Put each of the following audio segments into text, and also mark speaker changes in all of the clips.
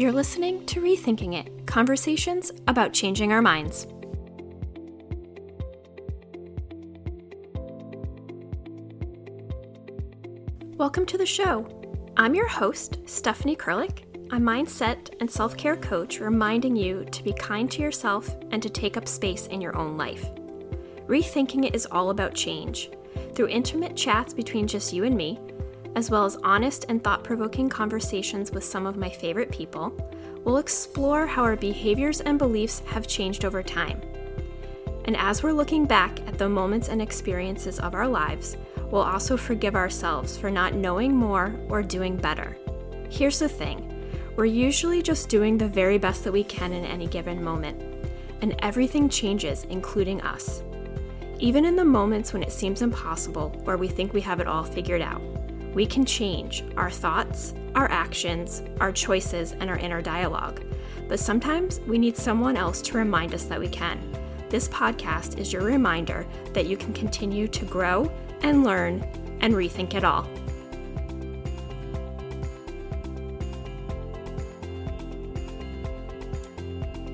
Speaker 1: You're listening to Rethinking It conversations about changing our minds. Welcome to the show. I'm your host, Stephanie Kurlick, a mindset and self care coach reminding you to be kind to yourself and to take up space in your own life. Rethinking It is all about change. Through intimate chats between just you and me, as well as honest and thought provoking conversations with some of my favorite people, we'll explore how our behaviors and beliefs have changed over time. And as we're looking back at the moments and experiences of our lives, we'll also forgive ourselves for not knowing more or doing better. Here's the thing we're usually just doing the very best that we can in any given moment, and everything changes, including us. Even in the moments when it seems impossible or we think we have it all figured out we can change our thoughts, our actions, our choices, and our inner dialogue. But sometimes we need someone else to remind us that we can. This podcast is your reminder that you can continue to grow and learn and rethink it all.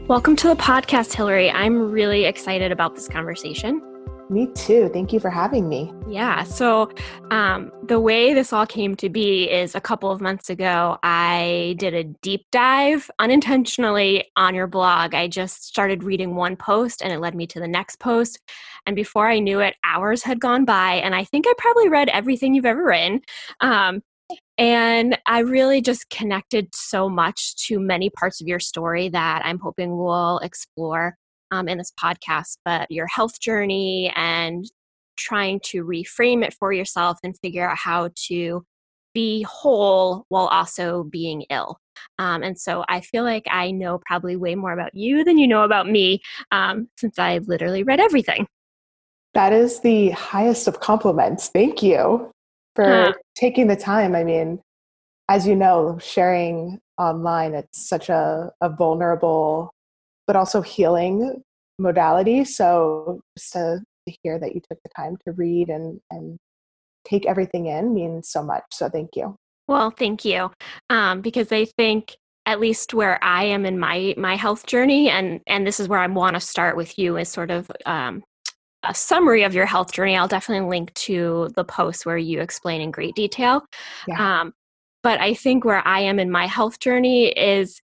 Speaker 1: Welcome to the podcast, Hillary. I'm really excited about this conversation.
Speaker 2: Me too. Thank you for having me.
Speaker 1: Yeah. So, um, the way this all came to be is a couple of months ago, I did a deep dive unintentionally on your blog. I just started reading one post and it led me to the next post. And before I knew it, hours had gone by. And I think I probably read everything you've ever written. Um, and I really just connected so much to many parts of your story that I'm hoping we'll explore um, in this podcast, but your health journey and trying to reframe it for yourself and figure out how to be whole while also being ill. Um, and so I feel like I know probably way more about you than you know about me um, since I literally read everything.
Speaker 2: That is the highest of compliments. Thank you for taking the time. I mean, as you know, sharing online, it's such a, a vulnerable but also healing modality. So just to, to hear that you took the time to read and, and take everything in means so much. So thank you.
Speaker 1: Well, thank you. Um, because I think at least where I am in my my health journey, and and this is where I want to start with you is sort of um, a summary of your health journey. I'll definitely link to the post where you explain in great detail. Yeah. Um, but I think where I am in my health journey is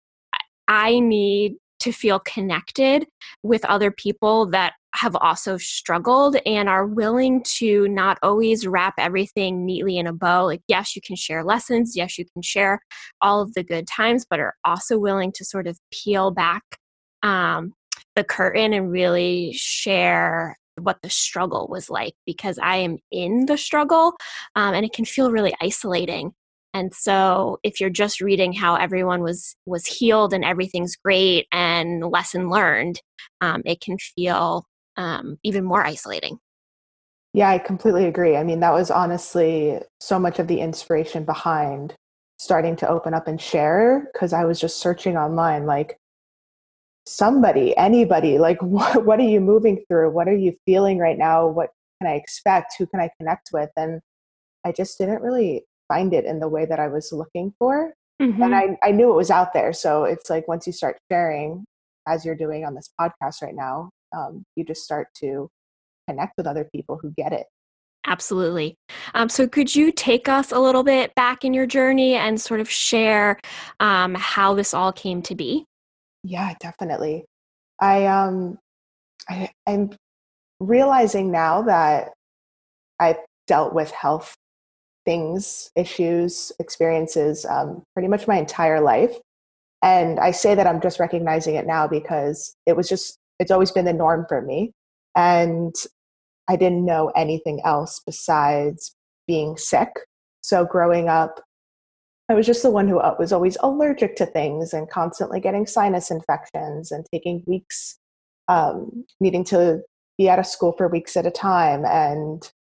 Speaker 1: I need to feel connected with other people that have also struggled and are willing to not always wrap everything neatly in a bow. Like, yes, you can share lessons, yes, you can share all of the good times, but are also willing to sort of peel back um, the curtain and really share what the struggle was like because I am in the struggle um, and it can feel really isolating and so if you're just reading how everyone was was healed and everything's great and lesson learned um, it can feel um, even more isolating.
Speaker 2: Yeah i completely agree. I mean that was honestly so much of the inspiration behind starting to open up and share because i was just searching online like somebody anybody like what, what are you moving through? What are you feeling right now? What can i expect? Who can i connect with? And i just didn't really find it in the way that I was looking for. Mm-hmm. And I, I knew it was out there. So it's like once you start sharing, as you're doing on this podcast right now, um, you just start to connect with other people who get it.
Speaker 1: Absolutely. Um, so, could you take us a little bit back in your journey and sort of share um, how this all came to be?
Speaker 2: Yeah, definitely. I um, I, I'm realizing now that I've dealt with health things, issues, experiences um, pretty much my entire life. And I say that I'm just recognizing it now because it was just, it's always been the norm for me. And I didn't know anything else besides being sick. So growing up, I was just the one who uh, was always allergic to things and constantly getting sinus infections and taking weeks, um, needing to be out of school for weeks at a time and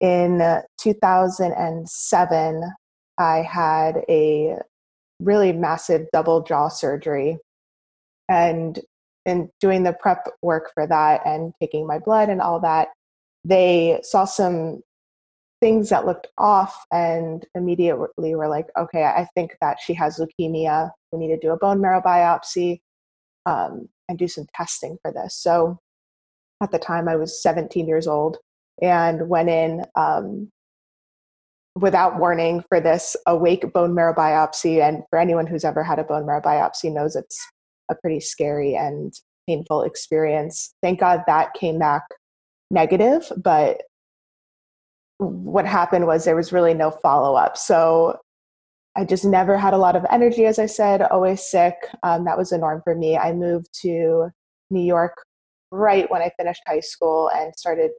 Speaker 2: in 2007, I had a really massive double jaw surgery. And in doing the prep work for that and taking my blood and all that, they saw some things that looked off and immediately were like, okay, I think that she has leukemia. We need to do a bone marrow biopsy um, and do some testing for this. So at the time, I was 17 years old and went in um, without warning for this awake bone marrow biopsy. And for anyone who's ever had a bone marrow biopsy knows it's a pretty scary and painful experience. Thank God that came back negative, but what happened was there was really no follow up. So I just never had a lot of energy, as I said, always sick. Um, that was a norm for me. I moved to New York right when I finished high school and started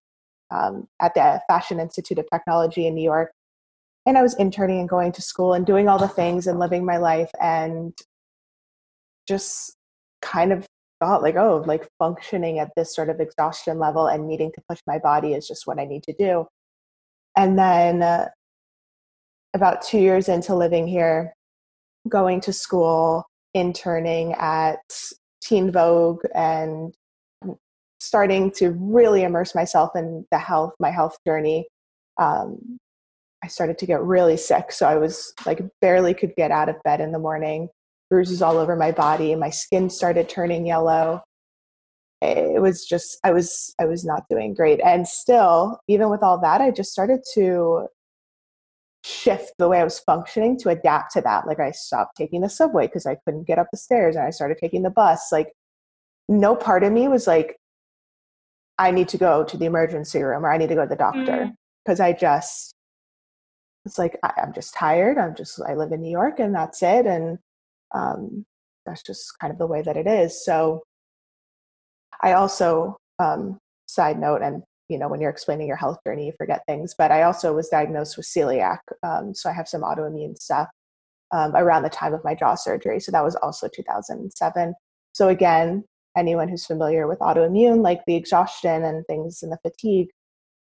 Speaker 2: um, at the Fashion Institute of Technology in New York. And I was interning and going to school and doing all the things and living my life and just kind of thought like, oh, like functioning at this sort of exhaustion level and needing to push my body is just what I need to do. And then uh, about two years into living here, going to school, interning at Teen Vogue, and starting to really immerse myself in the health, my health journey. Um, I started to get really sick. So I was like barely could get out of bed in the morning, bruises all over my body. My skin started turning yellow it was just i was i was not doing great and still even with all that i just started to shift the way i was functioning to adapt to that like i stopped taking the subway because i couldn't get up the stairs and i started taking the bus like no part of me was like i need to go to the emergency room or i need to go to the doctor because mm. i just it's like I, am just tired i'm just i live in new york and that's it and um, that's just kind of the way that it is so I also, um, side note, and you know, when you're explaining your health journey, you forget things, but I also was diagnosed with celiac. Um, so I have some autoimmune stuff um, around the time of my jaw surgery. So that was also 2007. So again, anyone who's familiar with autoimmune, like the exhaustion and things and the fatigue,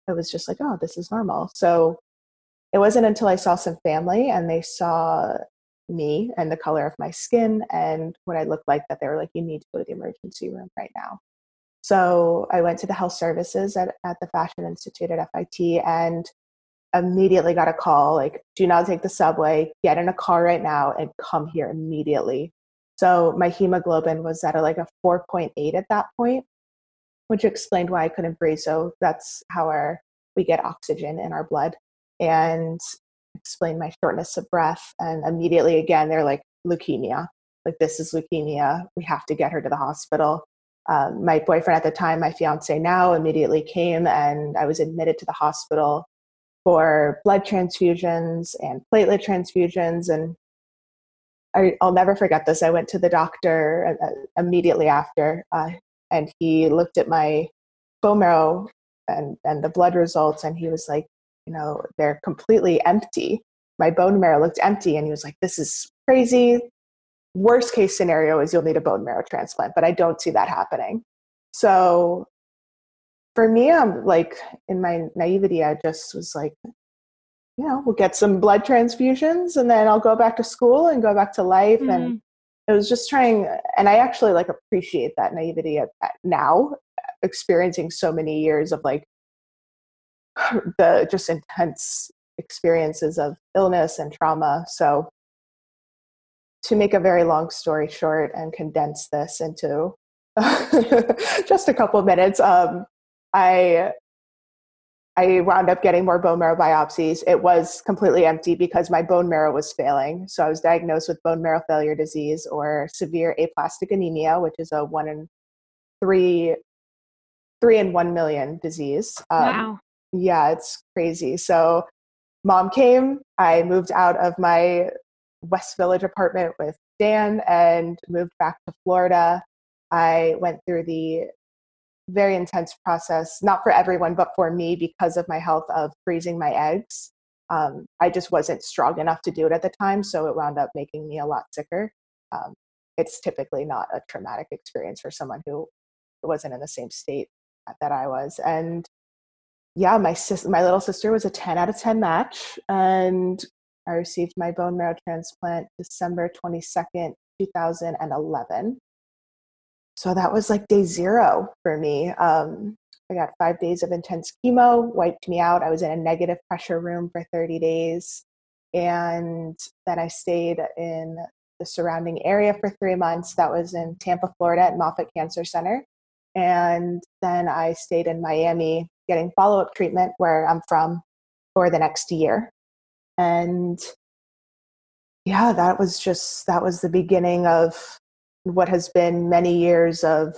Speaker 2: it was just like, oh, this is normal. So it wasn't until I saw some family and they saw me and the color of my skin and what I looked like that they were like, you need to go to the emergency room right now. So I went to the health services at, at the Fashion Institute at FIT and immediately got a call like, do not take the subway, get in a car right now and come here immediately. So my hemoglobin was at a, like a 4.8 at that point, which explained why I couldn't breathe. So that's how our, we get oxygen in our blood. And explained my shortness of breath. And immediately again, they're like, leukemia. Like, this is leukemia. We have to get her to the hospital. Um, my boyfriend at the time, my fiance now, immediately came and I was admitted to the hospital for blood transfusions and platelet transfusions. And I, will never forget this. I went to the doctor uh, uh, immediately after, uh, and he looked at my bone marrow and, and the blood results, and he was like, you know, they're completely empty. My bone marrow looked empty, and he was like, This is crazy. Worst case scenario is you'll need a bone marrow transplant, but I don't see that happening. So for me, I'm like, in my naivety, I just was like, you know, we'll get some blood transfusions and then I'll go back to school and go back to life. Mm-hmm. And it was just trying, and I actually like appreciate that naivety at, at now, experiencing so many years of like the just intense experiences of illness and trauma. So, to make a very long story short and condense this into just a couple of minutes, um, I I wound up getting more bone marrow biopsies. It was completely empty because my bone marrow was failing. So I was diagnosed with bone marrow failure disease or severe aplastic anemia, which is a one in three, three in one million disease.
Speaker 1: Um, wow
Speaker 2: yeah, it's crazy. So mom came, I moved out of my West Village apartment with Dan and moved back to Florida. I went through the very intense process, not for everyone, but for me because of my health of freezing my eggs. Um, I just wasn't strong enough to do it at the time, so it wound up making me a lot sicker. Um, it's typically not a traumatic experience for someone who wasn't in the same state that I was. And yeah, my sis- my little sister was a 10 out of 10 match, and I received my bone marrow transplant December 22nd, 2011. So that was like day zero for me. Um, I got five days of intense chemo, wiped me out. I was in a negative pressure room for 30 days. And then I stayed in the surrounding area for three months. That was in Tampa, Florida at Moffitt Cancer Center. And then I stayed in Miami getting follow up treatment where I'm from for the next year. And yeah, that was just, that was the beginning of what has been many years of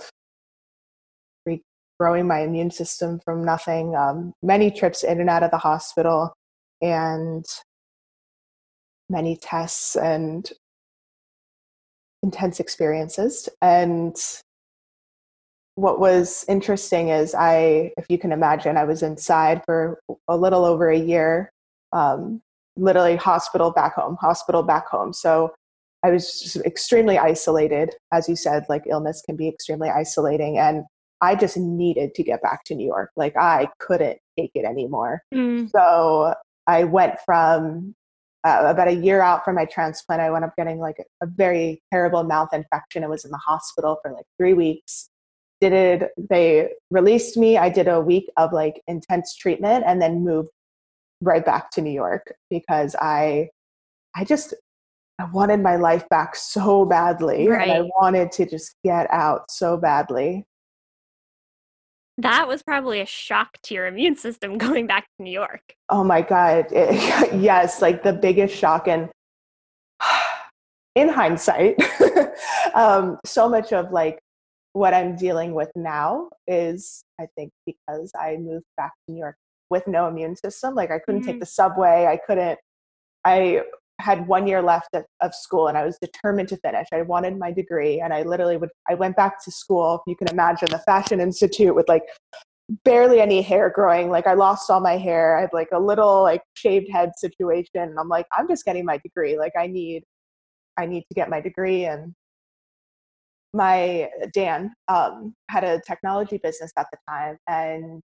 Speaker 2: growing my immune system from nothing, um, many trips in and out of the hospital, and many tests and intense experiences. And what was interesting is I, if you can imagine, I was inside for a little over a year, um, literally hospital back home, hospital back home. So I was extremely isolated. As you said, like illness can be extremely isolating. And I just needed to get back to New York. Like I couldn't take it anymore. Mm. So I went from uh, about a year out from my transplant. I wound up getting like a, a very terrible mouth infection. I was in the hospital for like three weeks. Did it, they released me. I did a week of like intense treatment and then moved right back to New York because I, I just, I wanted my life back so badly. Right. And I wanted to just get out so badly
Speaker 1: that was probably a shock to your immune system going back to New York.
Speaker 2: Oh my God. It, yes, like the biggest shock. And in hindsight, um, so much of like what I'm dealing with now is, I think, because I moved back to New York with no immune system. Like I couldn't mm-hmm. take the subway. I couldn't, I had one year left of, school and I was determined to finish. I wanted my degree and I literally would, I went back to school. You can imagine the Fashion Institute with like barely any hair growing. Like I lost all my hair. I had like a little like shaved head situation. And I'm like, I'm just getting my degree. Like I need, I need to get my degree. And my Dan um, had a technology business at the time and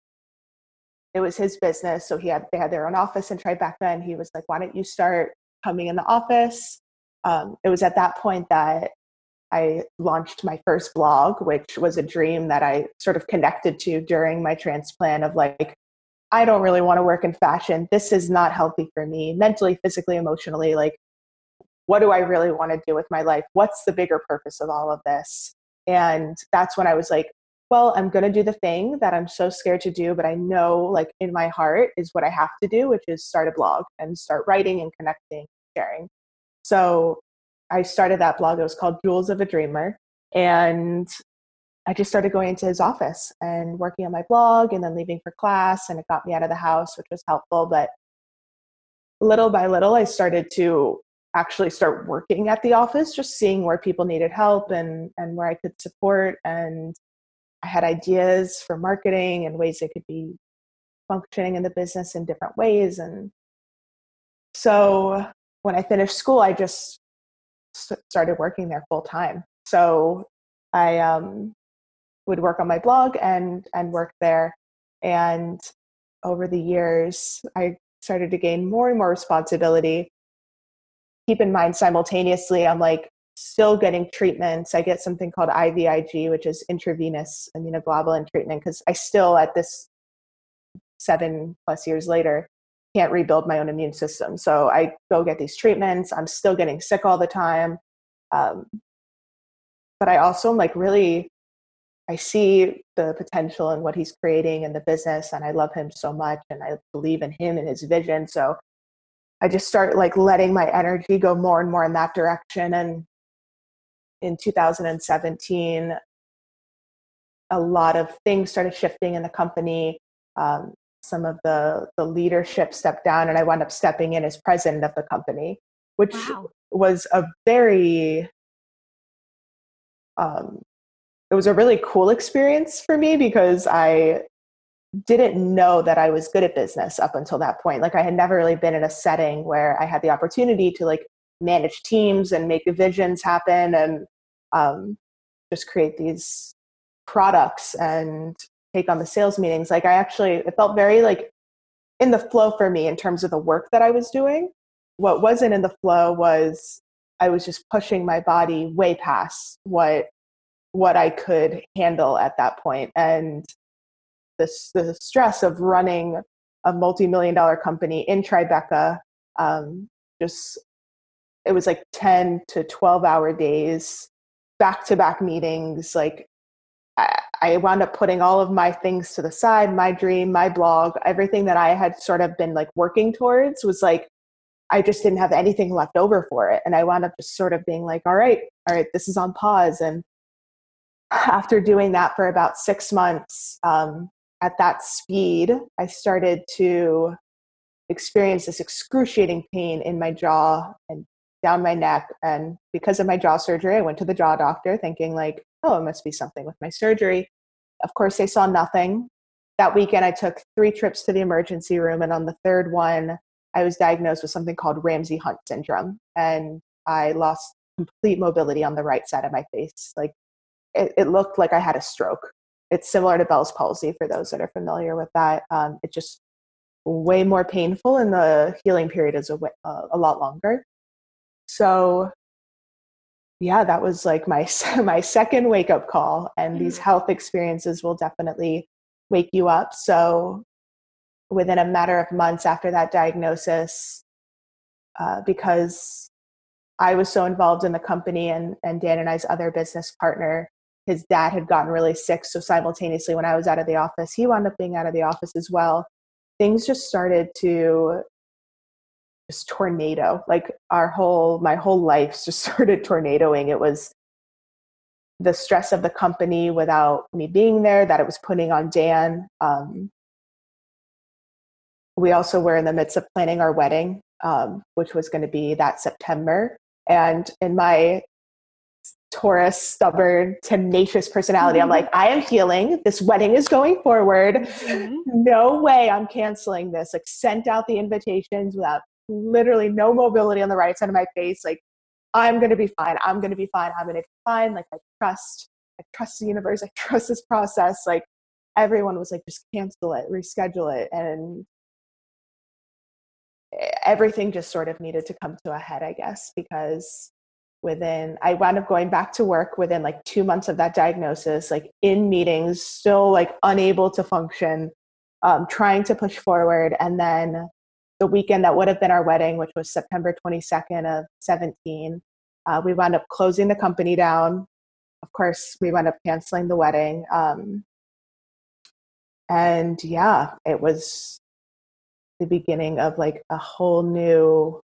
Speaker 2: it was his business. So he had, they had their own office in Tribeca and he was like, why don't you start coming in the office. Um, it was at that point that I launched my first blog, which was a dream that I sort of connected to during my transplant of like, I don't really want to work in fashion. This is not healthy for me mentally, physically, emotionally. Like, what do I really want to do with my life? What's the bigger purpose of all of this? And that's when I was like, well, I'm going to do the thing that I'm so scared to do, but I know, like, in my heart is what I have to do, which is start a blog and start writing and connecting sharing. So I started that blog. It was called Jewels of a Dreamer. And I just started going into his office and working on my blog and then leaving for class. And it got me out of the house, which was helpful. But little by little, I started to actually start working at the office, just seeing where people needed help and, and where I could support. And I had ideas for marketing and ways I could be functioning in the business in different ways. And so when I finished school, I just started working there full time. So I um, would work on my blog and and work there. And over the years, I started to gain more and more responsibility. Keep in mind, simultaneously, I'm like still getting treatments. I get something called IVIG, which is intravenous immunoglobulin treatment, because I still, at this seven plus years later, can't rebuild my own immune system. So I go get these treatments. I'm still getting sick all the time. Um, but I also am like really, I see the potential in what he's creating and the business and I love him so much and I believe in him and his vision. So I just start like letting my energy go more and more in that direction. And in 2017, a lot of things started shifting in the company. Um, some of the the leadership stepped down and i wound up stepping in as president of the company which wow. was a very um, it was a really cool experience for me because i didn't know that i was good at business up until that point like i had never really been in a setting where i had the opportunity to like manage teams and make visions happen and um, just create these products and take on the sales meetings like i actually it felt very like in the flow for me in terms of the work that i was doing what wasn't in the flow was i was just pushing my body way past what what i could handle at that point and this the stress of running a multi-million dollar company in Tribeca. Um, just it was like 10 to 12 hour days, back to back meetings. Like I, I wound up putting all of my things to the side, my dream, my blog, everything that I had sort of been like working towards was like I just didn't have anything left over for it. And I wound up just sort of being like, all right, all right, this is on pause. And after doing that for about six months, um, at that speed, I started to experience this excruciating pain in my jaw and down my neck. And because of my jaw surgery, I went to the jaw doctor thinking, like, oh, it must be something with my surgery. Of course, they saw nothing. That weekend, I took three trips to the emergency room. And on the third one, I was diagnosed with something called Ramsay Hunt syndrome. And I lost complete mobility on the right side of my face. Like, it, it looked like I had a stroke it's similar to Bell's palsy for those that are familiar with that. Um, it's just way more painful, and the healing period is a, uh, a lot longer. So, yeah, that was like my my second wake up call, and these mm. health experiences will definitely wake you up. So, within a matter of months after that diagnosis, uh, because I was so involved in the company and, and Dan and I's other business partner, his dad had gotten really sick. So simultaneously, when I was out of the office, he wound up being out of the office as well. Things just started to just tornado. Like our whole, my whole life just started tornadoing. It was the stress of the company without me being there that it was putting on Dan. Um, we also were in the midst of planning our wedding, um, which was going to be that September. And in my Taurus, stubborn, tenacious personality. Mm-hmm. I'm like, I am healing. This wedding is going forward. Mm-hmm. No way I'm canceling this. Like, sent out the invitations without literally no mobility on the right side of my face. Like, I'm going to be fine. I'm going to be fine. I'm going to be fine. Like, I trust. I trust the universe. I trust this process. Like, everyone was like, just cancel it, reschedule it. And everything just sort of needed to come to a head, I guess, because within i wound up going back to work within like two months of that diagnosis like in meetings still like unable to function um, trying to push forward and then the weekend that would have been our wedding which was september 22nd of 17 uh, we wound up closing the company down of course we wound up canceling the wedding um, and yeah it was the beginning of like a whole new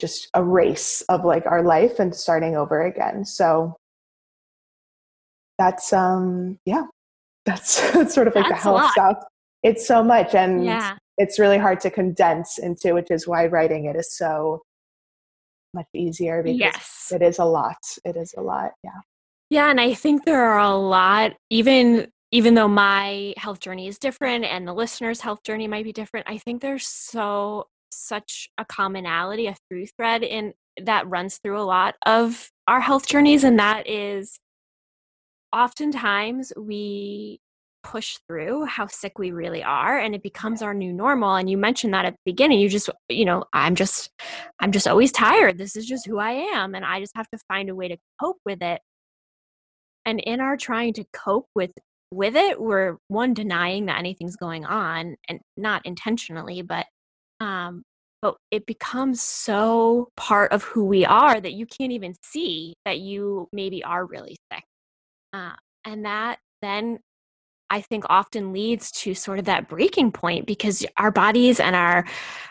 Speaker 2: just a race of like our life and starting over again. So that's um yeah, that's, that's sort of like that's the health stuff. It's so much and yeah. It's really hard to condense into, which is why writing it is so much easier because yes. it is a lot. It is a lot. Yeah.
Speaker 1: Yeah, and I think there are a lot even even though my health journey is different and the listener's health journey might be different, I think there's so such a commonality, a through thread in that runs through a lot of our health journeys, and that is oftentimes we push through how sick we really are and it becomes our new normal and you mentioned that at the beginning you just you know i'm just i'm just always tired. This is just who i am and i just have to find a way to cope with it. And in our trying to cope with with it we're one denying that anything's going on and not intentionally but um, but it becomes so part of who we are that you can't even see that you maybe are really sick. Uh, and that then I think often leads to sort of that breaking point because our bodies and our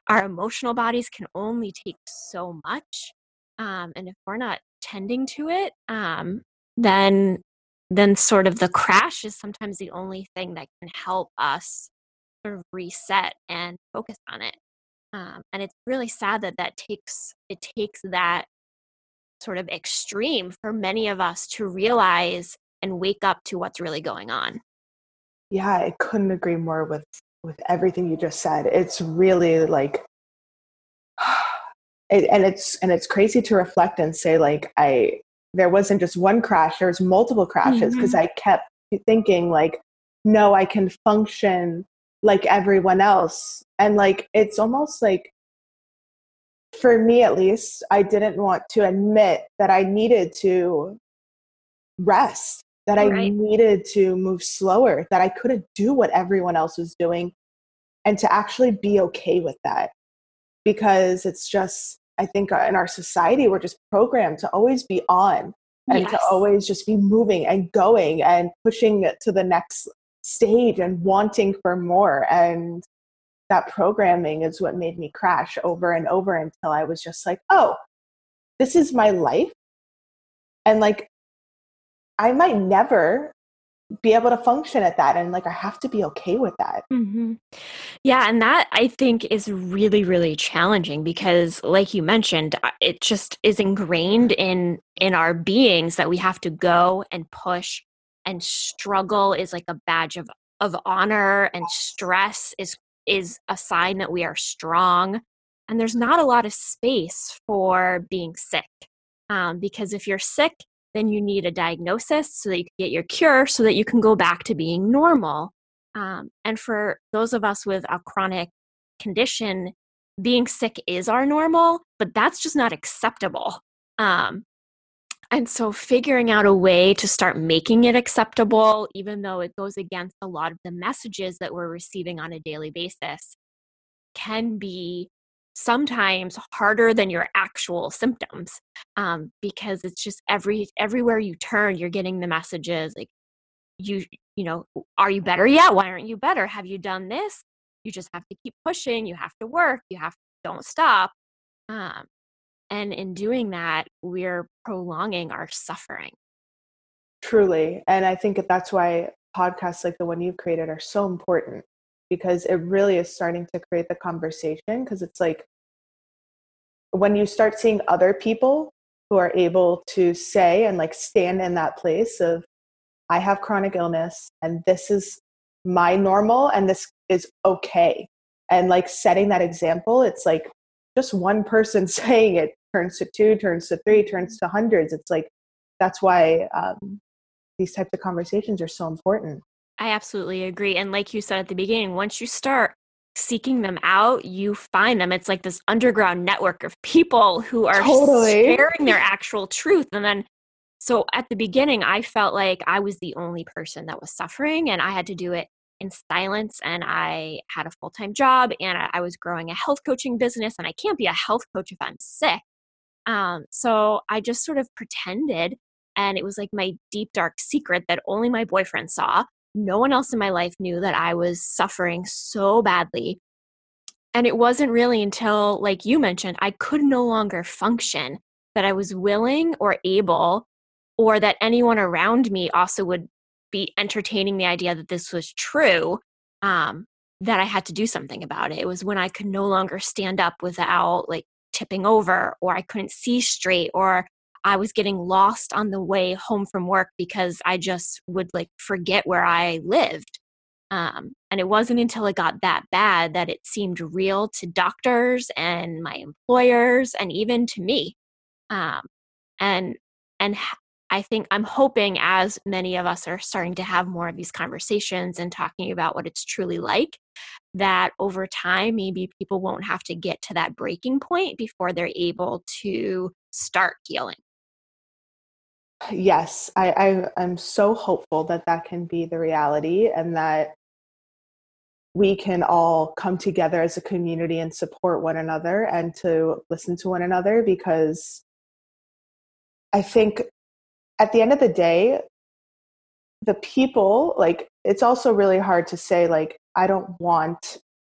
Speaker 1: our emotional bodies can only take so much, um, and if we're not tending to it, um, then then sort of the crash is sometimes the only thing that can help us sort of reset and focus on it. Um, and it's really sad that that takes it takes that sort of extreme for many of us to realize and wake up to what's really going on.
Speaker 2: Yeah, I couldn't agree more with with everything you just said. It's really like it, and it's and it's crazy to reflect and say like I there wasn't just one crash, there was multiple crashes because mm-hmm. I kept thinking like no, I can function like everyone else and like it's almost like for me at least i didn't want to admit that i needed to rest that I needed to move slower, that I couldn't do what everyone else was doing, and to actually be okay with that. Because it's just, I think uh, in our society, we're just programmed to always be on and yes. to always just be moving and going and pushing it to the next stage and wanting for more. And that programming is what made me crash over and over until I was just like, oh, this is my life. And like, I might never be able to function at that and like i have to be okay with that
Speaker 1: mm-hmm. yeah and that i think is really really challenging because like you mentioned uh, it just is ingrained in in our beings that we have to go and push and struggle is like a badge of of honor and stress is is a sign that we are strong and there's not a lot of space for being sick um, because if you're sick then you need a diagnosis so that you can get your cure so that you can go back to being normal. Um, and for those of us with a chronic condition, being sick is our normal, but that's just not acceptable. Um, and so figuring out a way to start making it acceptable, even though it goes against a lot of the messages that we're receiving on a daily basis, can be sometimes harder than your actual symptoms um, because it's just every everywhere you turn you're getting the messages like you you know are you better yet? Why aren't you better? Have you done this? You just have to keep pushing you have to work you have to don't stop. Um, and in doing that we're prolonging our suffering.
Speaker 2: Truly and i think that's why podcasts like the one you've created are so important because it really is starting to create the conversation because it's like when you start seeing other people who are able to say and like stand in that place of i have chronic illness and this is my normal and this is okay and like setting that example it's like just one person saying it turns to two turns to three turns to hundreds. It's like that's why um, these types of conversations are so important
Speaker 1: I absolutely agree. And like you said at the beginning, once you start seeking them out, you find them. It's like this underground network of people who are totally. sharing their actual truth. And then, so at the beginning, I felt like I was the only person that was suffering and I had to do it in silence. And I had a full time job and I was growing a health coaching business. And I can't be a health coach if I'm sick. Um, so I just sort of pretended. And it was like my deep, dark secret that only my boyfriend saw no one else in my life knew that I was suffering so badly. And it wasn't really until, like you mentioned, I could no longer function that I was willing or able, or that anyone around me also would be entertaining the idea that this was true, um, that I had to do something about it. It was when I could no longer stand up without like tipping over, or I couldn't see straight, or I was getting lost on the way home from work because I just would like forget where I lived. Um, and it wasn't until it got that bad that it seemed real to doctors and my employers and even to me. Um, and and I think I'm hoping as many of us are starting to have more of these conversations and talking about what it's truly like, that over time maybe people won't have to get to that breaking point before they're able to start healing
Speaker 2: yes I, I i'm so hopeful that that can be the reality and that we can all come together as a community and support one another and to listen to one another because i think at the end of the day the people like it's also really hard to say like i don't want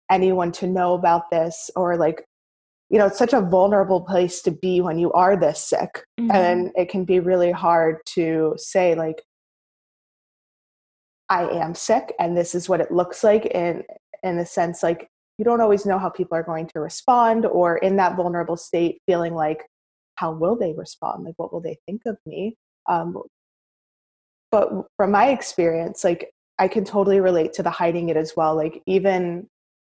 Speaker 2: anyone to know about this or like you know it's such a vulnerable place to be when you are this sick. Mm-hmm. and it can be really hard to say like i am sick and this is what it looks like in in a sense like you don't always know how people are going to respond or in that vulnerable state feeling like how will they respond? Like what will they think of me? Um, but from my experience like i can totally relate to the hiding it as well. Like even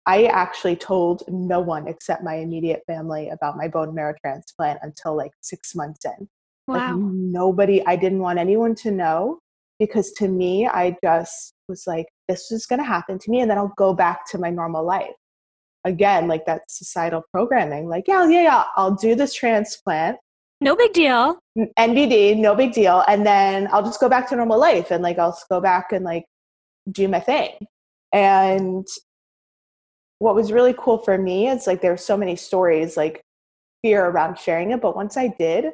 Speaker 2: I actually told no one except my immediate family about my bone marrow transplant until like six months in.
Speaker 1: Wow.
Speaker 2: Like nobody, I didn't want anyone to know because to me, I just was like, this is going to happen to me and then I'll go back to my normal life. Again, like that societal programming, like, yeah, yeah, yeah, I'll do this transplant
Speaker 1: no big deal.
Speaker 2: NBD, no big deal. And then I'll just go back to normal life and like I'll go back and like do my thing. And what was really cool for me is like there so many stories, like fear around sharing it. But once I did,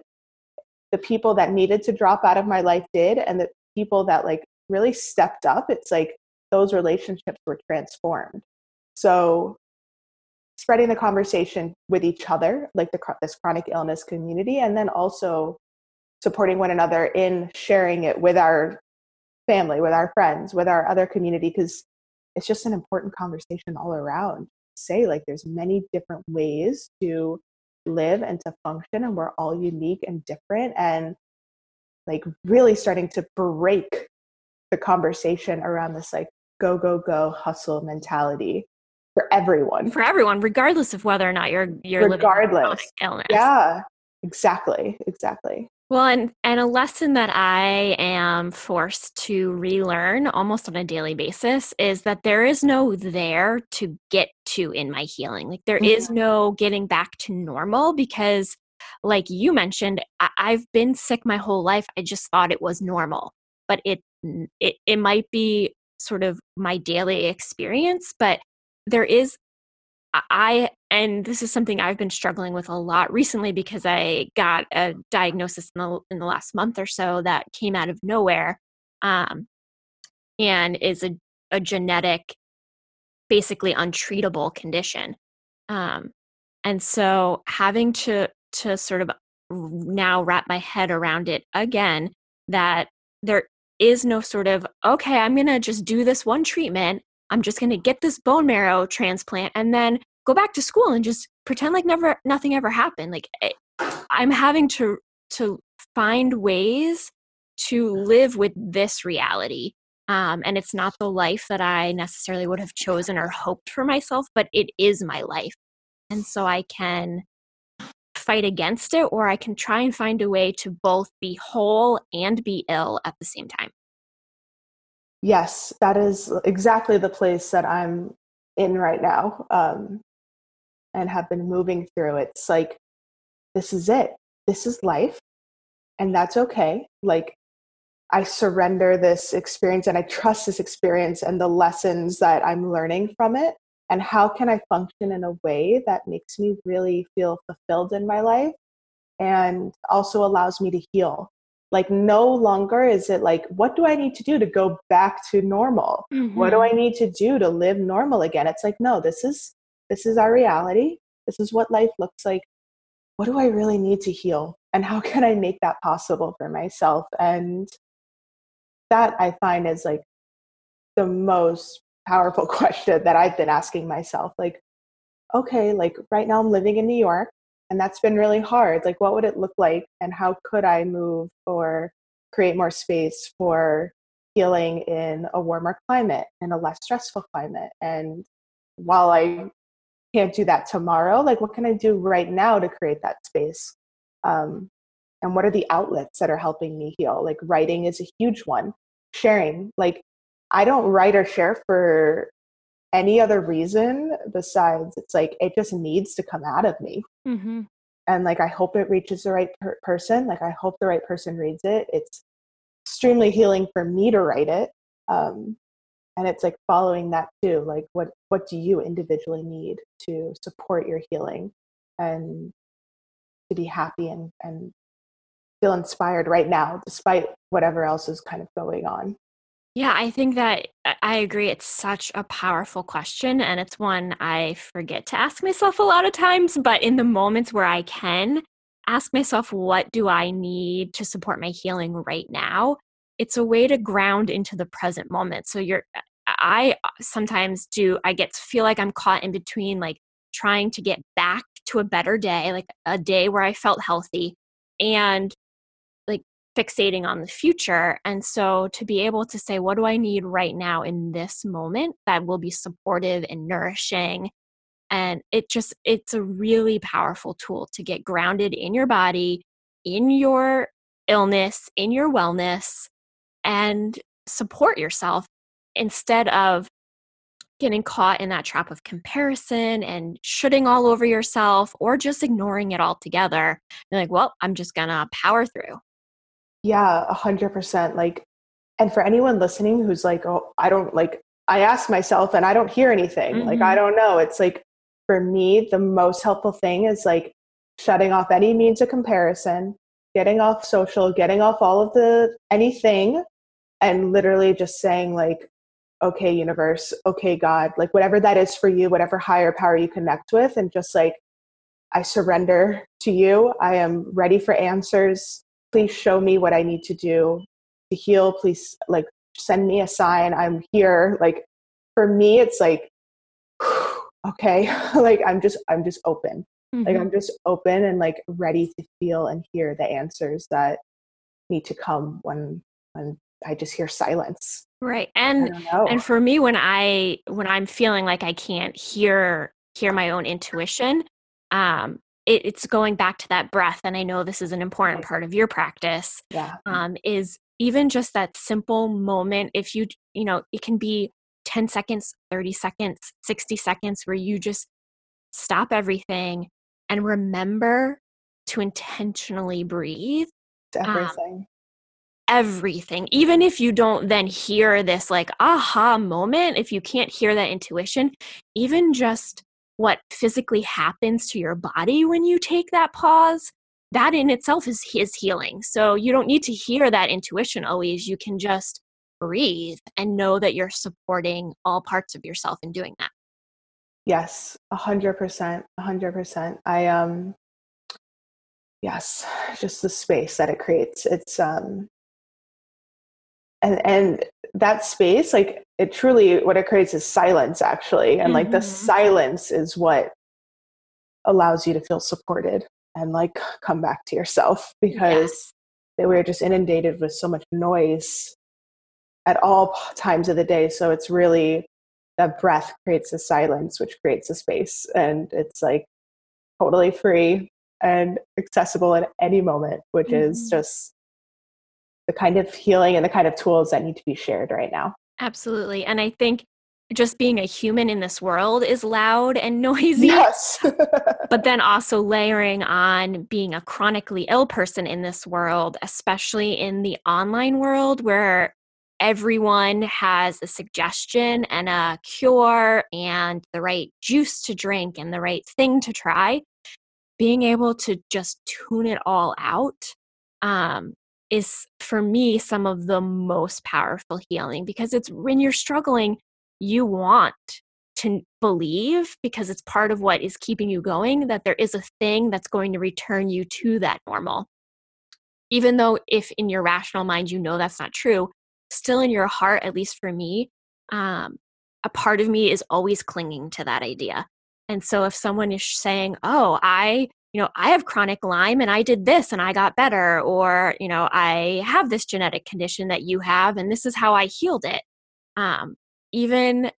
Speaker 2: the people that needed to drop out of my life did, and the people that like really stepped up, it's like those relationships were transformed. So spreading the conversation with each other, like the, this chronic illness community, and then also supporting one another in sharing it with our family, with our friends, with our other community, because it's just an important conversation all around. Say, like, there's many different ways to live and to function, and we're all unique and different. And like, really starting to break the conversation around this, like, go, go, go hustle mentality for everyone.
Speaker 1: For everyone, regardless of whether or not you're you're
Speaker 2: regardless.
Speaker 1: living with illness.
Speaker 2: Yeah, exactly, exactly.
Speaker 1: Well, and and a lesson that I am forced to relearn almost on a daily basis is that there is no there to get to in my healing. Like there is no getting back to normal because like you mentioned, I- I've been sick my whole life. I just thought it was normal. But it it it might be sort of my daily experience, but there is I and this is something I've been struggling with a lot recently because I got a diagnosis in the in the last month or so that came out of nowhere, um, and is a a genetic, basically untreatable condition, um, and so having to to sort of now wrap my head around it again that there is no sort of okay i'm going to just do this one treatment I'm just going to get this bone marrow transplant and then go back to school and just pretend like never nothing ever happened. Like eh, I'm having to to find ways to live with this reality. Um, and it's not the life that I necessarily would have chosen or hoped for myself, but it is my life. And so I can fight against it, or I can try and find a way to both be whole and be ill at the same time
Speaker 2: yes, that is exactly the place that I'm in right now um, and have been moving through. It's like, this is it. This is life. And that's okay. Like, I surrender this experience and I trust this experience and the lessons that I'm learning from it. And how can I function in a way that makes me really feel fulfilled in my life and also allows me to heal? Like no longer is it like what do i need to do to go back to normal? Mm-hmm. what do mm-hmm. i need to do to live normal again? It's like no this is this is our reality. This is what life looks like. What do i really need to heal? And how can i make that possible for myself? And that i find is like the most powerful question that i've been asking myself like okay like right now i'm living in new york and that's been really hard like what would it look like and how could i move or create more space for healing in a warmer climate and a less stressful climate? And while i can't do that tomorrow like what can i do right now to create that space? Um, and what are the outlets that are helping me heal? Like writing is a huge one. Sharing like i don't write or share for any other reason besides it's like it just needs to come out of me. Mm-hmm. and like i hope it reaches the right per- person like i hope the right person reads it. It's extremely healing for me to write it um, and it's like following that too like what what do you individually need to support your healing and to be happy and and feel inspired right now despite whatever else is kind of going on
Speaker 1: yeah, I think that I agree. It's such a powerful question, and it's one I forget to ask myself a lot of times. But in the moments where I can ask myself, what do I need to support my healing right now? It's a way to ground into the present moment. So you're, I sometimes do, I get to feel like I'm caught in between like trying to get back to a better day, like a day where I felt healthy, and fixating on the future. And so to be able to say, what do I need right now in this moment that will be supportive and nourishing? And it just, it's a really powerful tool to get grounded in your body, in your illness, in your wellness, and support yourself instead of getting caught in that trap of comparison and shooting all over yourself or just ignoring it altogether. You're like, well, I'm just gonna power through.
Speaker 2: Yeah, a hundred percent. Like, and for anyone listening who's like, oh, I don't like, I ask myself and I don't hear anything. Mm-hmm. Like, I mm-hmm. don't know. It's like, for me, the most helpful thing is like shutting off any means of comparison, getting off social, getting off all of the anything, and literally just saying, like, okay, universe, okay, God, like whatever that is for you, whatever higher power you connect with, and just like, I surrender to you. I am ready for answers. Please show me what I need to do to heal. Please, like, send me a sign. I'm here. Like, for me, it's like, okay, like, I'm just, I'm just open. Mm-hmm. Like, I'm just open and like ready to feel and hear the answers that need to come when, when I just hear silence.
Speaker 1: Right. And and for me when I when I'm feeling like I can't hear hear my own intuition, um it, it's going back to that breath and I know this is an important part of your practice.
Speaker 2: Yeah.
Speaker 1: Um is even just that simple moment if you you know, it can be 10 seconds, 30 seconds, 60 seconds where you just stop everything and remember to intentionally breathe.
Speaker 2: Um, everything. Um,
Speaker 1: everything even if you don't then hear this like aha moment if you can't hear that intuition even just what physically happens to your body when you take that pause that in itself is is healing. So you don't need to hear that intuition always you can just breathe and know that you're supporting all parts of yourself in doing that.
Speaker 2: Yes a hundred percent a hundred percent. I um yes just the space that it creates it's um and and that space like it truly what it creates is silence actually and mm-hmm. like the mm-hmm. silence is what allows you to feel supported and like come back to yourself because we're just inundated with so much noise at all times of the day so it's really that breath creates a silence which creates a space and it's like totally free and accessible at any moment which mm-hmm. is just the kind of healing and the kind of tools that need to be shared right now.
Speaker 1: Absolutely. And I think just being a human in this world is loud and noisy.
Speaker 2: Yes.
Speaker 1: but then also layering on being a chronically ill person in this world, especially in the online world where everyone has a suggestion and a cure and the right juice to drink and the right thing to try. Being able to just tune it all out um, is for me some of the most powerful healing because it's when you're struggling, you want to believe because it's part of what is keeping you going that there is a thing that's going to return you to that normal. Even though, if in your rational mind you know that's not true, still in your heart, at least for me, um, a part of me is always clinging to that idea. And so if someone is saying, Oh, I you know, I have chronic Lyme and I did this and I got better, or, you know, I have this genetic condition that you have and this is how I healed it. Um, even,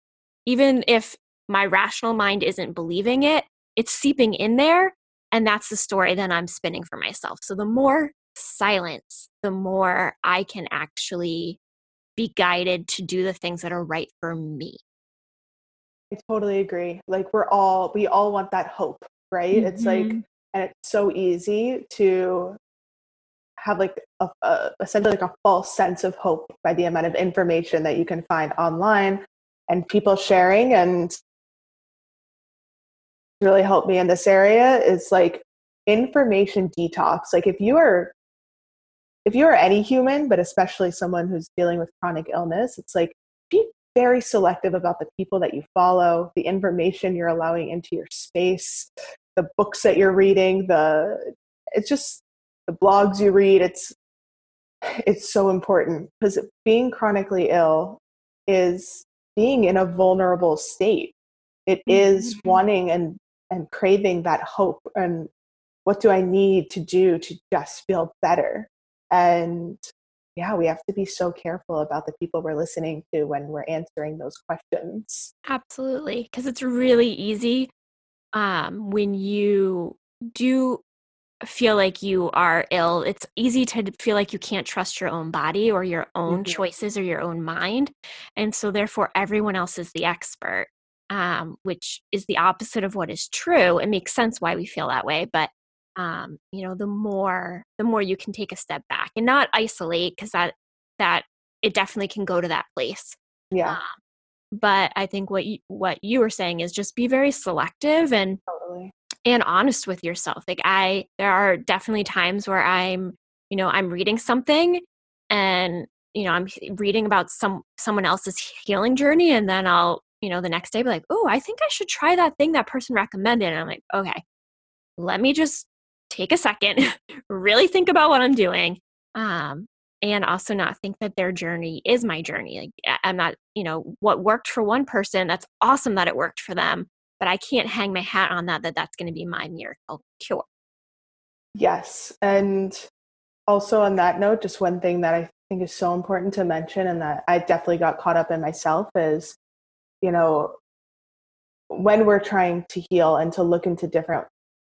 Speaker 1: even if my rational mind isn't believing it, it's seeping in there. And that's the story that I'm spinning for myself. So the more silence, the more I can actually be guided to do the things that are right for me.
Speaker 2: I totally agree. Like we're all, we all want that hope, right? Mm-hmm. It's like, mm-hmm and it's so easy to have like a, a, essentially like a false sense of hope by the amount of information that you can find online and people sharing and really helped me in this area is like information detox. Like if you are if you are any human but especially someone who's dealing with chronic illness it's like be very selective about the people that you follow the information you're allowing into your space the books that you're reading, the it's just the blogs you read. It's it's so important because being chronically ill is being in a vulnerable state. It is mm-hmm. wanting and and craving that hope and what do I need to do to just feel better? And yeah, we have to be so careful about the people we're listening to when we're answering those questions.
Speaker 1: Absolutely, because it's really easy um, when you do feel like you are ill, it's easy to feel like you can't trust your own body or your own mm-hmm. choices or your own mind. And so, therefore, everyone else is the expert. um, which is the opposite of what is true. It makes sense why we feel that way, but um, you know, the more the more you can take a step back and not isolate because that that it definitely can go to that place.
Speaker 2: Yeah. Um,
Speaker 1: but I think what you, what you were saying is just be very selective and
Speaker 2: totally.
Speaker 1: and honest with yourself. Like I, there are definitely times where I'm, you know, I'm reading something and you know i'm reading about some someone else's healing journey and then i'll you know the next day be like oh i think i should try that thing that person recommended and i'm like okay let me just take a second really think about what i'm doing um, and also not think that their journey is my journey like i'm not you know what worked for one person that's awesome that it worked for them but i can't hang my hat on that that that's going to be my miracle cure.
Speaker 2: Yes and also on that note just one thing that i think is so important to mention and that I definitely got caught up in myself is, you know, when we're trying to heal and to look into different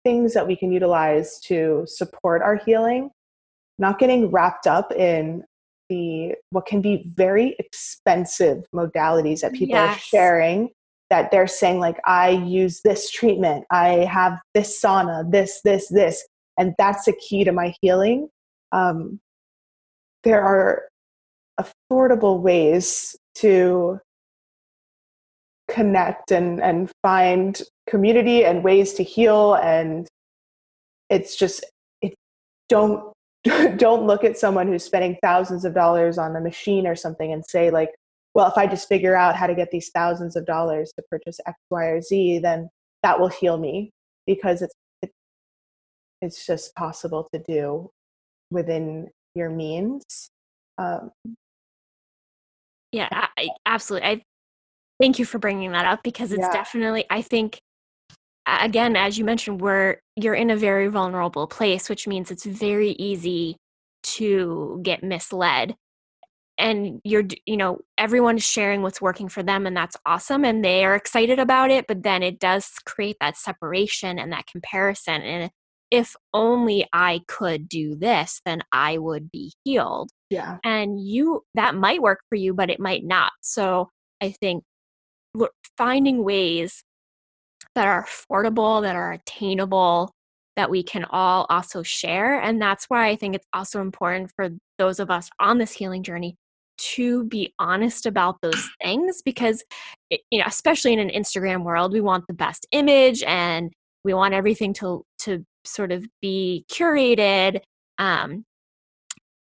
Speaker 2: things that we can utilize to support our healing, not getting wrapped up in the what can be very expensive modalities that people yes. are sharing that they're saying like i use this treatment. I have this sauna this this this. And that's the key to my healing. Um, there are affordable ways to connect and, and find community and ways to heal and it's just it don't don't look at someone who's spending thousands of dollars on a machine or something and say like well if i just figure out how to get these thousands of dollars to purchase x y or z then that will heal me because it's it, it's just possible to do within your means. Um,
Speaker 1: yeah, I, absolutely. I thank you for bringing that up because it's yeah. definitely. I think again, as you mentioned, we're you're in a very vulnerable place, which means it's very easy to get misled and you're you know everyone's sharing what's working for them and that's awesome and they are excited about it but then it does create that separation and that comparison and if only I could do this, then I would be healed.
Speaker 2: Yeah.
Speaker 1: And you, that might work for you, but it might not. So I think finding ways that are affordable, that are attainable, that we can all also share. And that's why I think it's also important for those of us on this healing journey to be honest about those things because you know especially in an instagram world we want the best image and we want everything to to sort of be curated um,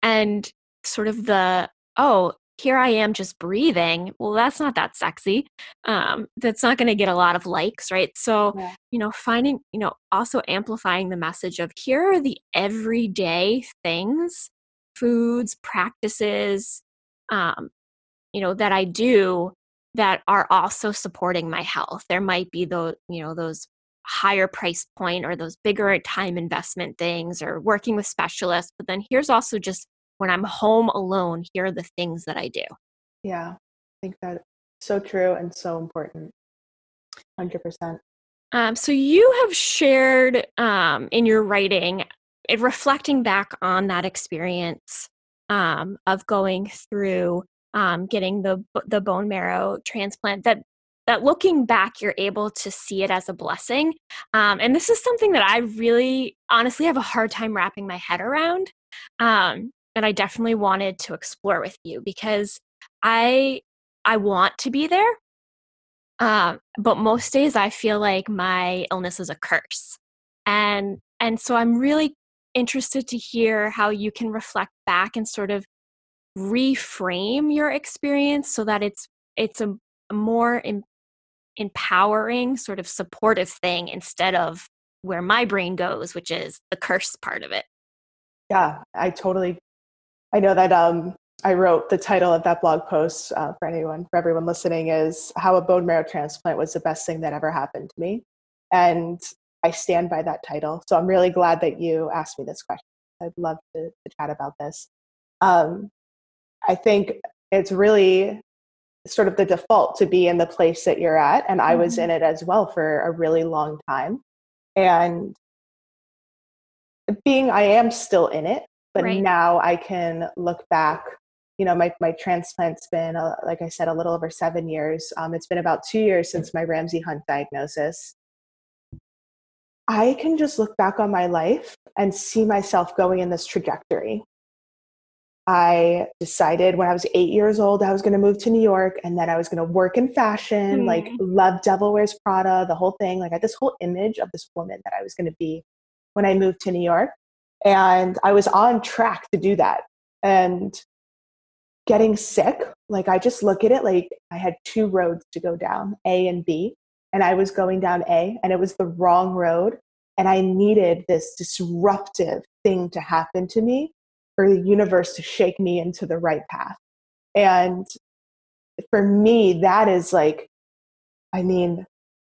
Speaker 1: and sort of the oh here i am just breathing well that's not that sexy um, that's not going to get a lot of likes right so yeah. you know finding you know also amplifying the message of here are the everyday things foods practices um, you know that i do that are also supporting my health there might be those you know those higher price point or those bigger time investment things or working with specialists. But then here's also just when I'm home alone, here are the things that I do.
Speaker 2: Yeah, I think that's so true and so important. 100%.
Speaker 1: Um, so you have shared um, in your writing, it, reflecting back on that experience um, of going through um, getting the the bone marrow transplant, that that looking back, you're able to see it as a blessing. Um, and this is something that I really honestly have a hard time wrapping my head around. Um, and I definitely wanted to explore with you because I I want to be there. Um, but most days I feel like my illness is a curse. And and so I'm really interested to hear how you can reflect back and sort of reframe your experience so that it's it's a, a more empowering, sort of supportive thing instead of where my brain goes, which is the curse part of it.
Speaker 2: Yeah, I totally. I know that um, I wrote the title of that blog post uh, for anyone, for everyone listening, is "How a Bone Marrow Transplant Was the Best Thing That Ever Happened to Me," and I stand by that title. So I'm really glad that you asked me this question. I'd love to, to chat about this. Um, I think it's really sort of the default to be in the place that you're at and i was in mm-hmm. it as well for a really long time and being i am still in it but right. now i can look back you know, my, my transplant's been, uh, like I said, a little over seven years. Um, it's been about two years since my Ramsay Hunt diagnosis. I can just look back on my life and see myself going in this trajectory. I decided when I was eight years old, I was going to move to New York and then I was going to work in fashion, mm. like love Devil Wears Prada, the whole thing. Like I had this whole image of this woman that I was going to be when I moved to New York. And I was on track to do that. And getting sick, like I just look at it like I had two roads to go down, A and B. And I was going down A and it was the wrong road. And I needed this disruptive thing to happen to me for the universe to shake me into the right path. And for me, that is like, I mean,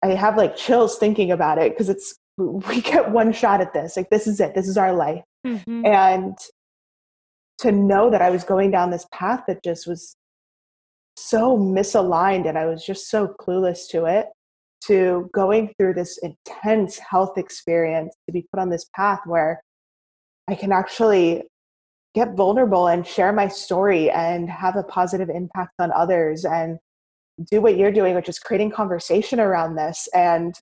Speaker 2: I have like chills thinking about it because it's, we get one shot at this. Like, this is it. This is our life. Mm-hmm. And to know that I was going down this path that just was so misaligned and I was just so clueless to it, to going through this intense health experience to be put on this path where I can actually get vulnerable and share my story and have a positive impact on others and do what you're doing, which is creating conversation around this and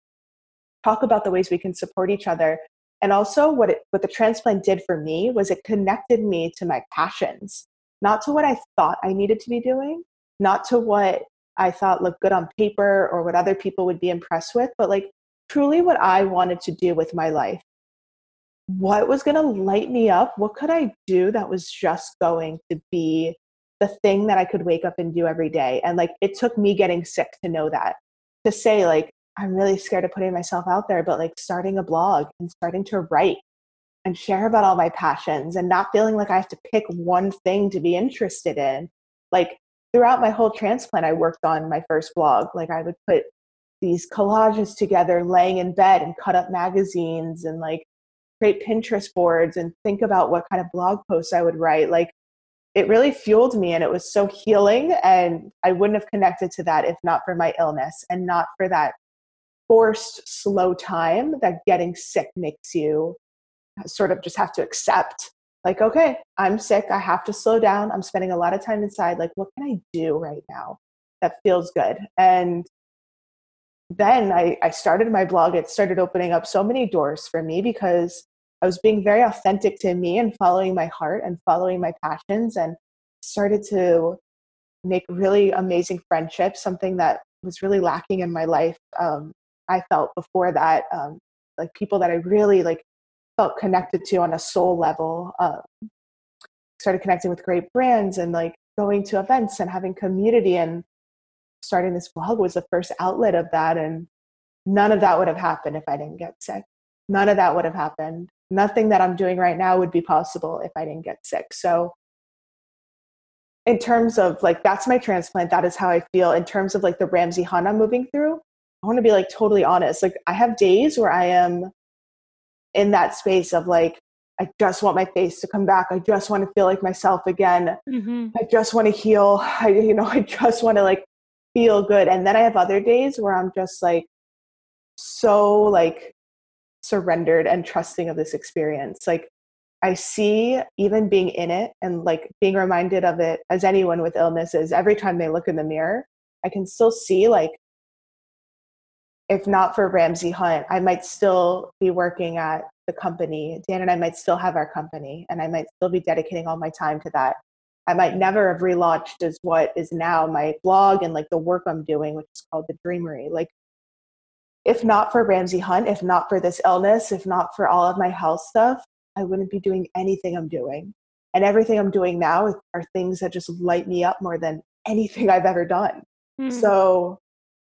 Speaker 2: talk about the ways we can support each other. And also, what it, what the transplant did for me was it connected me to my passions, not to what I thought I needed to be doing, not to what I thought looked good on paper or what other people would be impressed with, but like truly what I wanted to do with my life what was going to light me up? What could I do that was just going to be the thing that I could wake up and do every day? And like, it took me getting sick to know that, to say, like, I'm really scared of putting myself out there, but like starting a blog and starting to write and share about all my passions and not feeling like I have to pick one thing to be interested in. Like, throughout my whole transplant, I worked on my first blog. Like, I would put these collages together laying in bed and cut up magazines and like create Pinterest boards and think about what kind of blog posts I would write. Like it really fueled me and it was so healing. And I wouldn't have connected to that if not for my illness and not for that forced slow time that getting sick makes you sort of just have to accept. Like, okay, I'm sick. I have to slow down. I'm spending a lot of time inside. Like, what can I do right now that feels good? And then I, I started my blog. It started opening up so many doors for me because I was being very authentic to me and following my heart and following my passions and started to make really amazing friendships, something that was really lacking in my life. Um, I felt before that, um, like people that I really like felt connected to on a soul level. Um, started connecting with great brands and like going to events and having community and starting this blog was the first outlet of that. And none of that would have happened if I didn't get sick. None of that would have happened nothing that I'm doing right now would be possible if I didn't get sick. So, in terms of like, that's my transplant, that is how I feel. In terms of like the Ramsay I'm moving through, I want to be like totally honest. Like, I have days where I am in that space of like, I just want my face to come back. I just want to feel like myself again. Mm-hmm. I just want to heal. I, you know, I just want to like feel good. And then I have other days where I'm just like so like surrendered and trusting of this experience. Like I see even being in it and like being reminded of it as anyone with illness is every time they look in the mirror, I can still see like if not for Ramsay Hunt, I might still be working at the company. Dan and I might still have our company and I might still be dedicating all my time to that. I might never have relaunched as what is now my blog and like the work I'm doing, which is called the Dreamery. Like if not for Ramsay Hunt, if not for this illness, if not for all of my health stuff, I wouldn't be doing anything I'm doing. And everything I'm doing now are things that just light me up more than anything I've ever done. Mm. So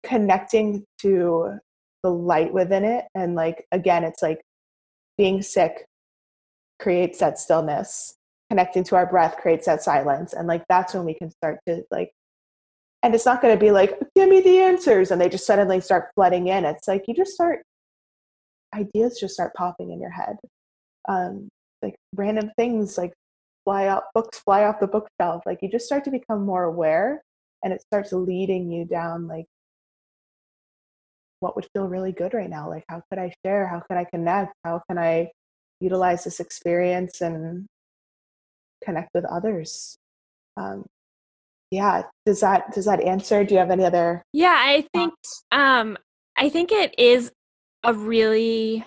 Speaker 2: connecting to the light within it. And like again it's like being sick creates that stillness. Connecting to our breath creates that silence. And like that's when we can start to like and it's not going to be like give me the answers and they just suddenly start flooding in. It's like you just start ideas just start popping in your head. Um, like random things like fly out books fly off the bookshelf. Like you just start to become more aware and it starts leading you down like what would feel really good right now like how could i share? How could i connect? How can i utilize this experience and connect with others? Um, yeah does that does that answer? Do you have any other
Speaker 1: yeah i think thoughts? um i think it is a really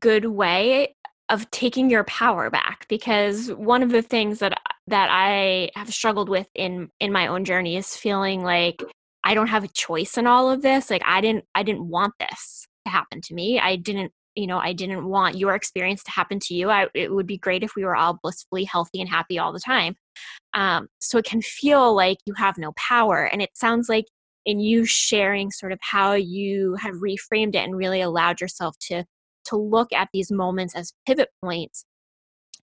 Speaker 1: good way of taking your power back because one of the things that that I have struggled with in in my own journey is feeling like I don't have a choice in all of this like I didn't I didn't want this to happen to me I didn't you know I didn't want your experience to happen to you I, it would be great if we were all blissfully healthy and happy all the time um, so it can feel like you have no power and it sounds like in you sharing sort of how you have reframed it and really allowed yourself to to look at these moments as pivot points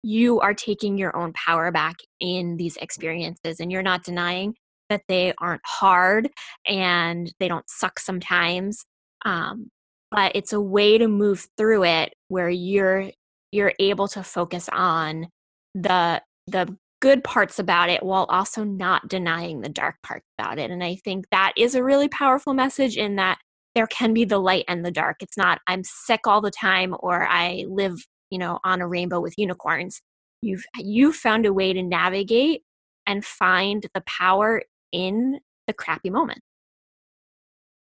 Speaker 1: you are taking your own power back in these experiences and you're not denying that they aren't hard and they don't suck sometimes um, but it's a way to move through it where you're you're able to focus on the the good parts about it while also not denying the dark parts about it and i think that is a really powerful message in that there can be the light and the dark. It's not I'm sick all the time or I live, you know, on a rainbow with unicorns. You've you found a way to navigate and find the power in the crappy moment.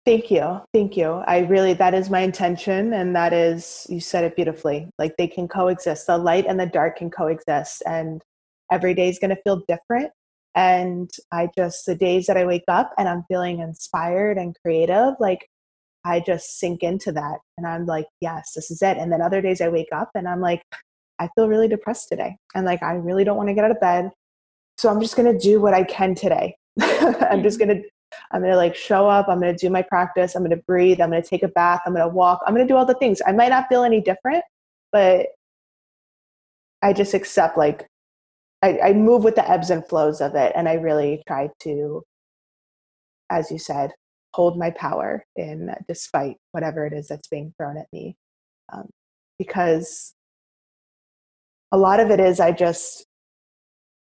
Speaker 2: Thank you. Thank you. I really, that is my intention. And that is, you said it beautifully. Like they can coexist. The light and the dark can coexist. And every day is going to feel different. And I just, the days that I wake up and I'm feeling inspired and creative, like I just sink into that and I'm like, yes, this is it. And then other days I wake up and I'm like, I feel really depressed today. And like, I really don't want to get out of bed. So I'm just going to do what I can today. I'm just going to, I'm going to like show up. I'm going to do my practice. I'm going to breathe. I'm going to take a bath. I'm going to walk. I'm going to do all the things. I might not feel any different, but I just accept like, I, I move with the ebbs and flows of it. And I really try to, as you said, hold my power in despite whatever it is that's being thrown at me um, because a lot of it is i just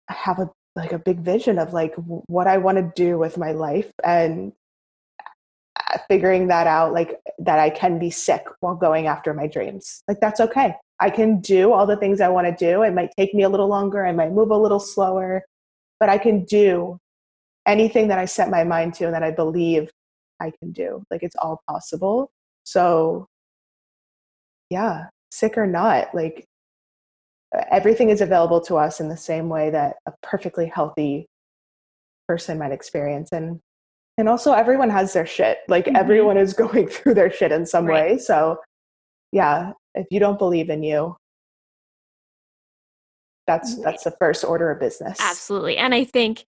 Speaker 2: have a like a big vision of like what i want to do with my life and uh, figuring that out like that i can be sick while going after my dreams. Like that's okay. I can do all the things i want to do. It might take me a little longer. I might move a little slower. But i can do anything that i set my mind to and that i believe I can do. Like it's all possible. So, yeah, sick or not, like everything is available to us in the same way that a perfectly healthy person might experience. And and also everyone has their shit. Like mm-hmm. everyone is going through their shit in some right. way. So, yeah, if you don't believe in you, that's that's the first order of business.
Speaker 1: Absolutely. And I think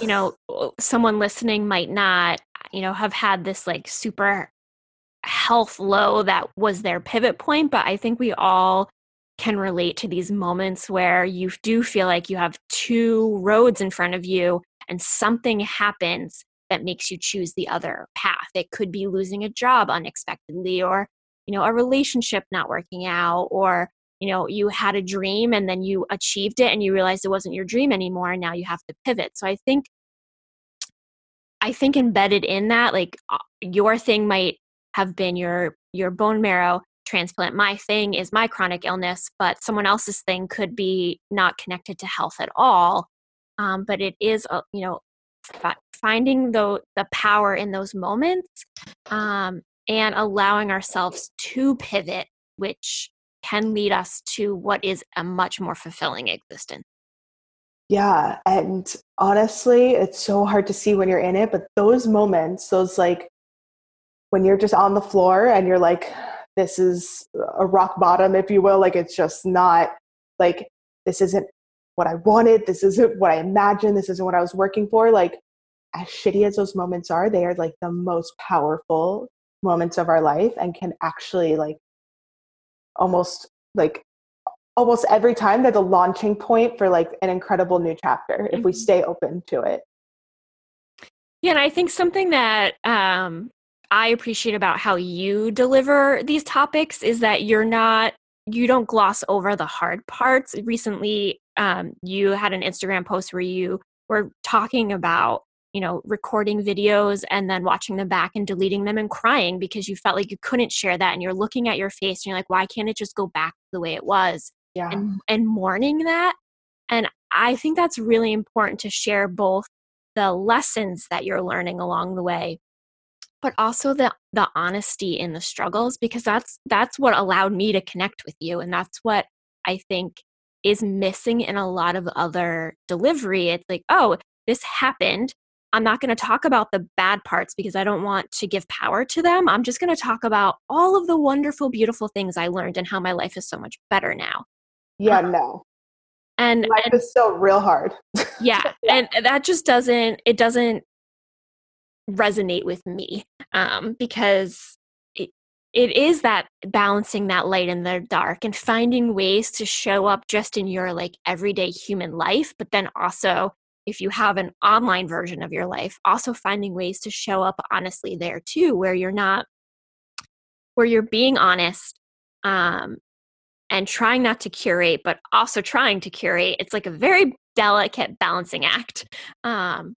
Speaker 1: you know someone listening might not you know, have had this like super health low that was their pivot point. But I think we all can relate to these moments where you do feel like you have two roads in front of you and something happens that makes you choose the other path. It could be losing a job unexpectedly or, you know, a relationship not working out or, you know, you had a dream and then you achieved it and you realized it wasn't your dream anymore and now you have to pivot. So I think I think embedded in that, like uh, your thing might have been your your bone marrow transplant. My thing is my chronic illness, but someone else's thing could be not connected to health at all. Um, but it is, uh, you know, finding the the power in those moments um, and allowing ourselves to pivot, which can lead us to what is a much more fulfilling existence.
Speaker 2: Yeah. And honestly, it's so hard to see when you're in it, but those moments, those like when you're just on the floor and you're like, this is a rock bottom, if you will, like it's just not like, this isn't what I wanted. This isn't what I imagined. This isn't what I was working for. Like, as shitty as those moments are, they are like the most powerful moments of our life and can actually like almost like almost every time they're the launching point for like an incredible new chapter if we mm-hmm. stay open to it
Speaker 1: yeah and i think something that um, i appreciate about how you deliver these topics is that you're not you don't gloss over the hard parts. Recently um, you had an instagram post where you were talking about you know recording videos and then watching them back and deleting them and crying because you felt like you couldn't share that and you're looking at your face and you're like why can't it just go back the way it was?
Speaker 2: Yeah.
Speaker 1: and and mourning that. And I think that's really important to share both the lessons that you're learning along the way but also the the honesty in the struggles because that's that's what allowed me to connect with you and that's what I think is missing in a lot of other delivery. It's like, oh, this happened. I'm not going to talk about the bad parts because I don't want to give power to them. I'm just going to talk about all of the wonderful, beautiful things I learned and how my life is so much better now.
Speaker 2: Yeah, um, no.
Speaker 1: And
Speaker 2: life and, is still real hard.
Speaker 1: yeah, and that just doesn't it doesn't resonate with me um, because it is that balancing that light and the dark and finding ways to show up just in your like everyday human life but then also if you have an online version of your life also finding ways to show up honestly there too where you're not where you're being honest um and trying not to curate but also trying to curate. It's like a very delicate balancing act um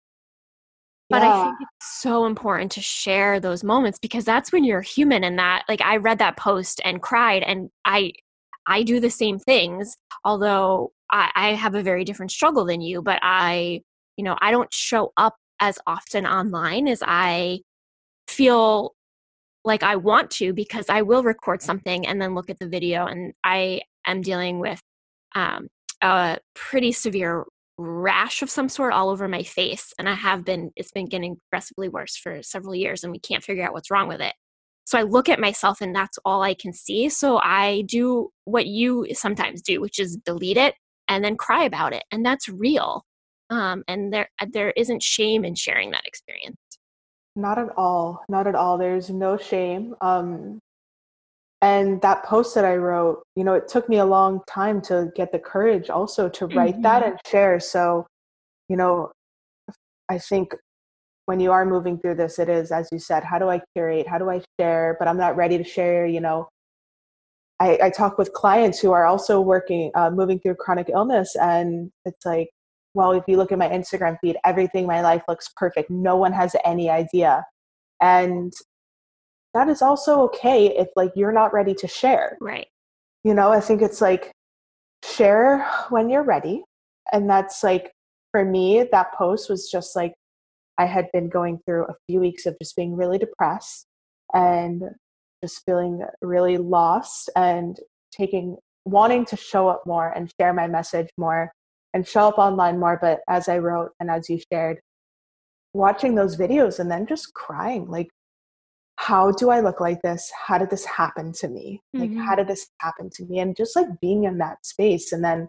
Speaker 1: but yeah. i think it's so important to share those moments because that's when you're human and that like i read that post and cried and i i do the same things although i i have a very different struggle than you but i you know i don't show up as often online as i feel like i want to because i will record something and then look at the video and i am dealing with um, a pretty severe rash of some sort all over my face and i have been it's been getting progressively worse for several years and we can't figure out what's wrong with it. So i look at myself and that's all i can see so i do what you sometimes do which is delete it and then cry about it and that's real um, and there there isn't shame in sharing that experience.
Speaker 2: Not at all not at all there's no shame um, and that post that i wrote you know it took me a long time to get the courage also to write mm-hmm. that and share. So you know i think when you are moving through this it is as you said how do i curate? How do i share? But i'm not ready to share you know. I, I talk with clients who are also working uh, moving through chronic illness and it's like well if you look at my instagram feed everything in my life looks perfect. No one has any idea. And that is also okay if like you're not ready to share.
Speaker 1: Right.
Speaker 2: You know, I think it's like share when you're ready. And that's like for me, that post was just like I had been going through a few weeks of just being really depressed and just feeling really lost and taking wanting to show up more and share my message more and show up online more but as i wrote and as you shared watching those videos and then just crying like how do I look like this? How did this happen to me? Like, mm-hmm. how did this happen to me? And just like being in that space. And then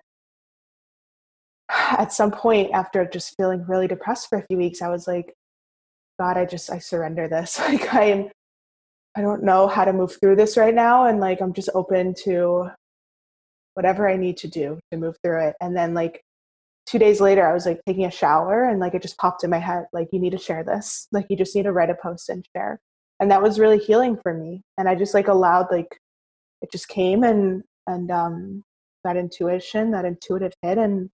Speaker 2: at some point, after just feeling really depressed for a few weeks, I was like, God, I just, I surrender this. Like, I am, I don't know how to move through this right now. And like, I'm just open to whatever I need to do to move through it. And then, like, two days later, I was like taking a shower and like it just popped in my head, like, you need to share this. Like, you just need to write a post and share and that was really healing for me. And i just like allowed like it just came and and um that intuition that intuitive hit. And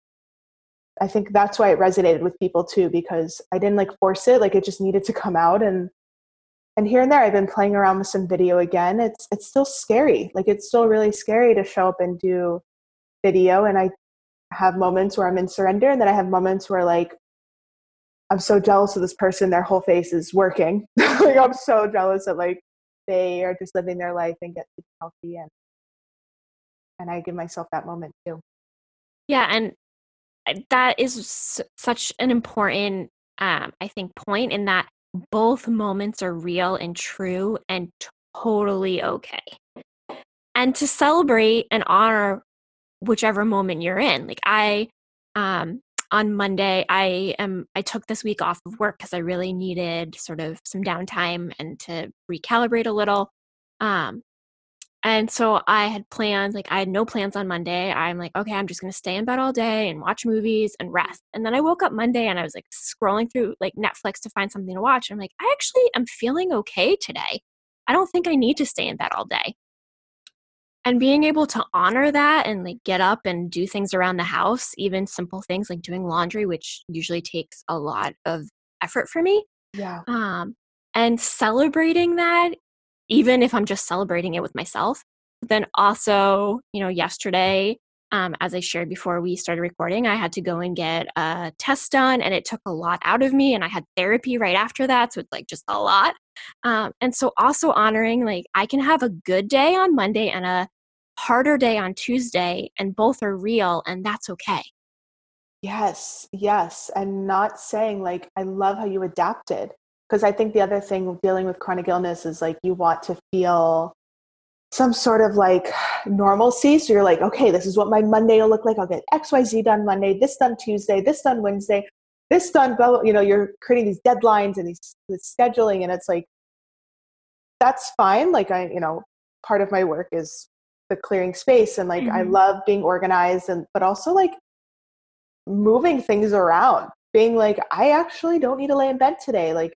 Speaker 2: i think that's why it resonated with people too because i didn't like force it like it just needed to come out. And and here and there i've been playing around with some video again. It's it's still scary. Like it's still really scary to show up and do video. And i have moments where i'm in surrender and then i have moments where like I'm so jealous of this person. Their whole face is working. like I'm so jealous that like they are just living their life and get healthy and and I give myself that moment too.
Speaker 1: Yeah, and that is such an important, um, I think, point in that both moments are real and true and totally okay. And to celebrate and honor whichever moment you're in. Like I, um, on Monday, I am I took this week off of work because I really needed sort of some downtime and to recalibrate a little. Um, and so I had plans, like I had no plans on Monday. I'm like, okay, I'm just gonna stay in bed all day and watch movies and rest. And then I woke up Monday and I was like scrolling through like Netflix to find something to watch. I'm like, I actually am feeling okay today. I don't think I need to stay in bed all day and being able to honor that and like get up and do things around the house even simple things like doing laundry which usually takes a lot of effort for me
Speaker 2: yeah
Speaker 1: um and celebrating that even if i'm just celebrating it with myself then also you know yesterday um, as I shared before we started recording, I had to go and get a test done, and it took a lot out of me. And I had therapy right after that, so it's like just a lot. Um, and so also honoring like I can have a good day on Monday and a harder day on Tuesday, and both are real, and that's okay.
Speaker 2: Yes, yes. And not saying, like, I love how you adapted. Because I think the other thing dealing with chronic illness is like you want to feel some sort of like normalcy. So you're like, okay, this is what my Monday will look like. I'll get XYZ done Monday, this done Tuesday, this done Wednesday, this done, blah, you know, you're creating these deadlines and these scheduling. And it's like, that's fine. Like I, you know, part of my work is the clearing space and like mm-hmm. I love being organized and but also like moving things around being like i actually don't need to lay in bed today like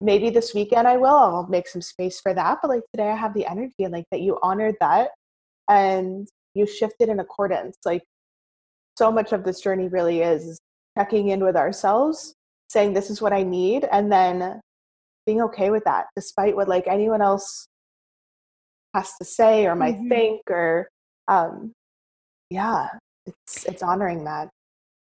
Speaker 2: maybe this weekend i will i'll make some space for that but like today i have the energy and like that you honored that and you shifted in accordance like so much of this journey really is checking in with ourselves saying this is what i need and then being okay with that despite what like anyone else has to say or might mm-hmm. think or um yeah it's it's honoring that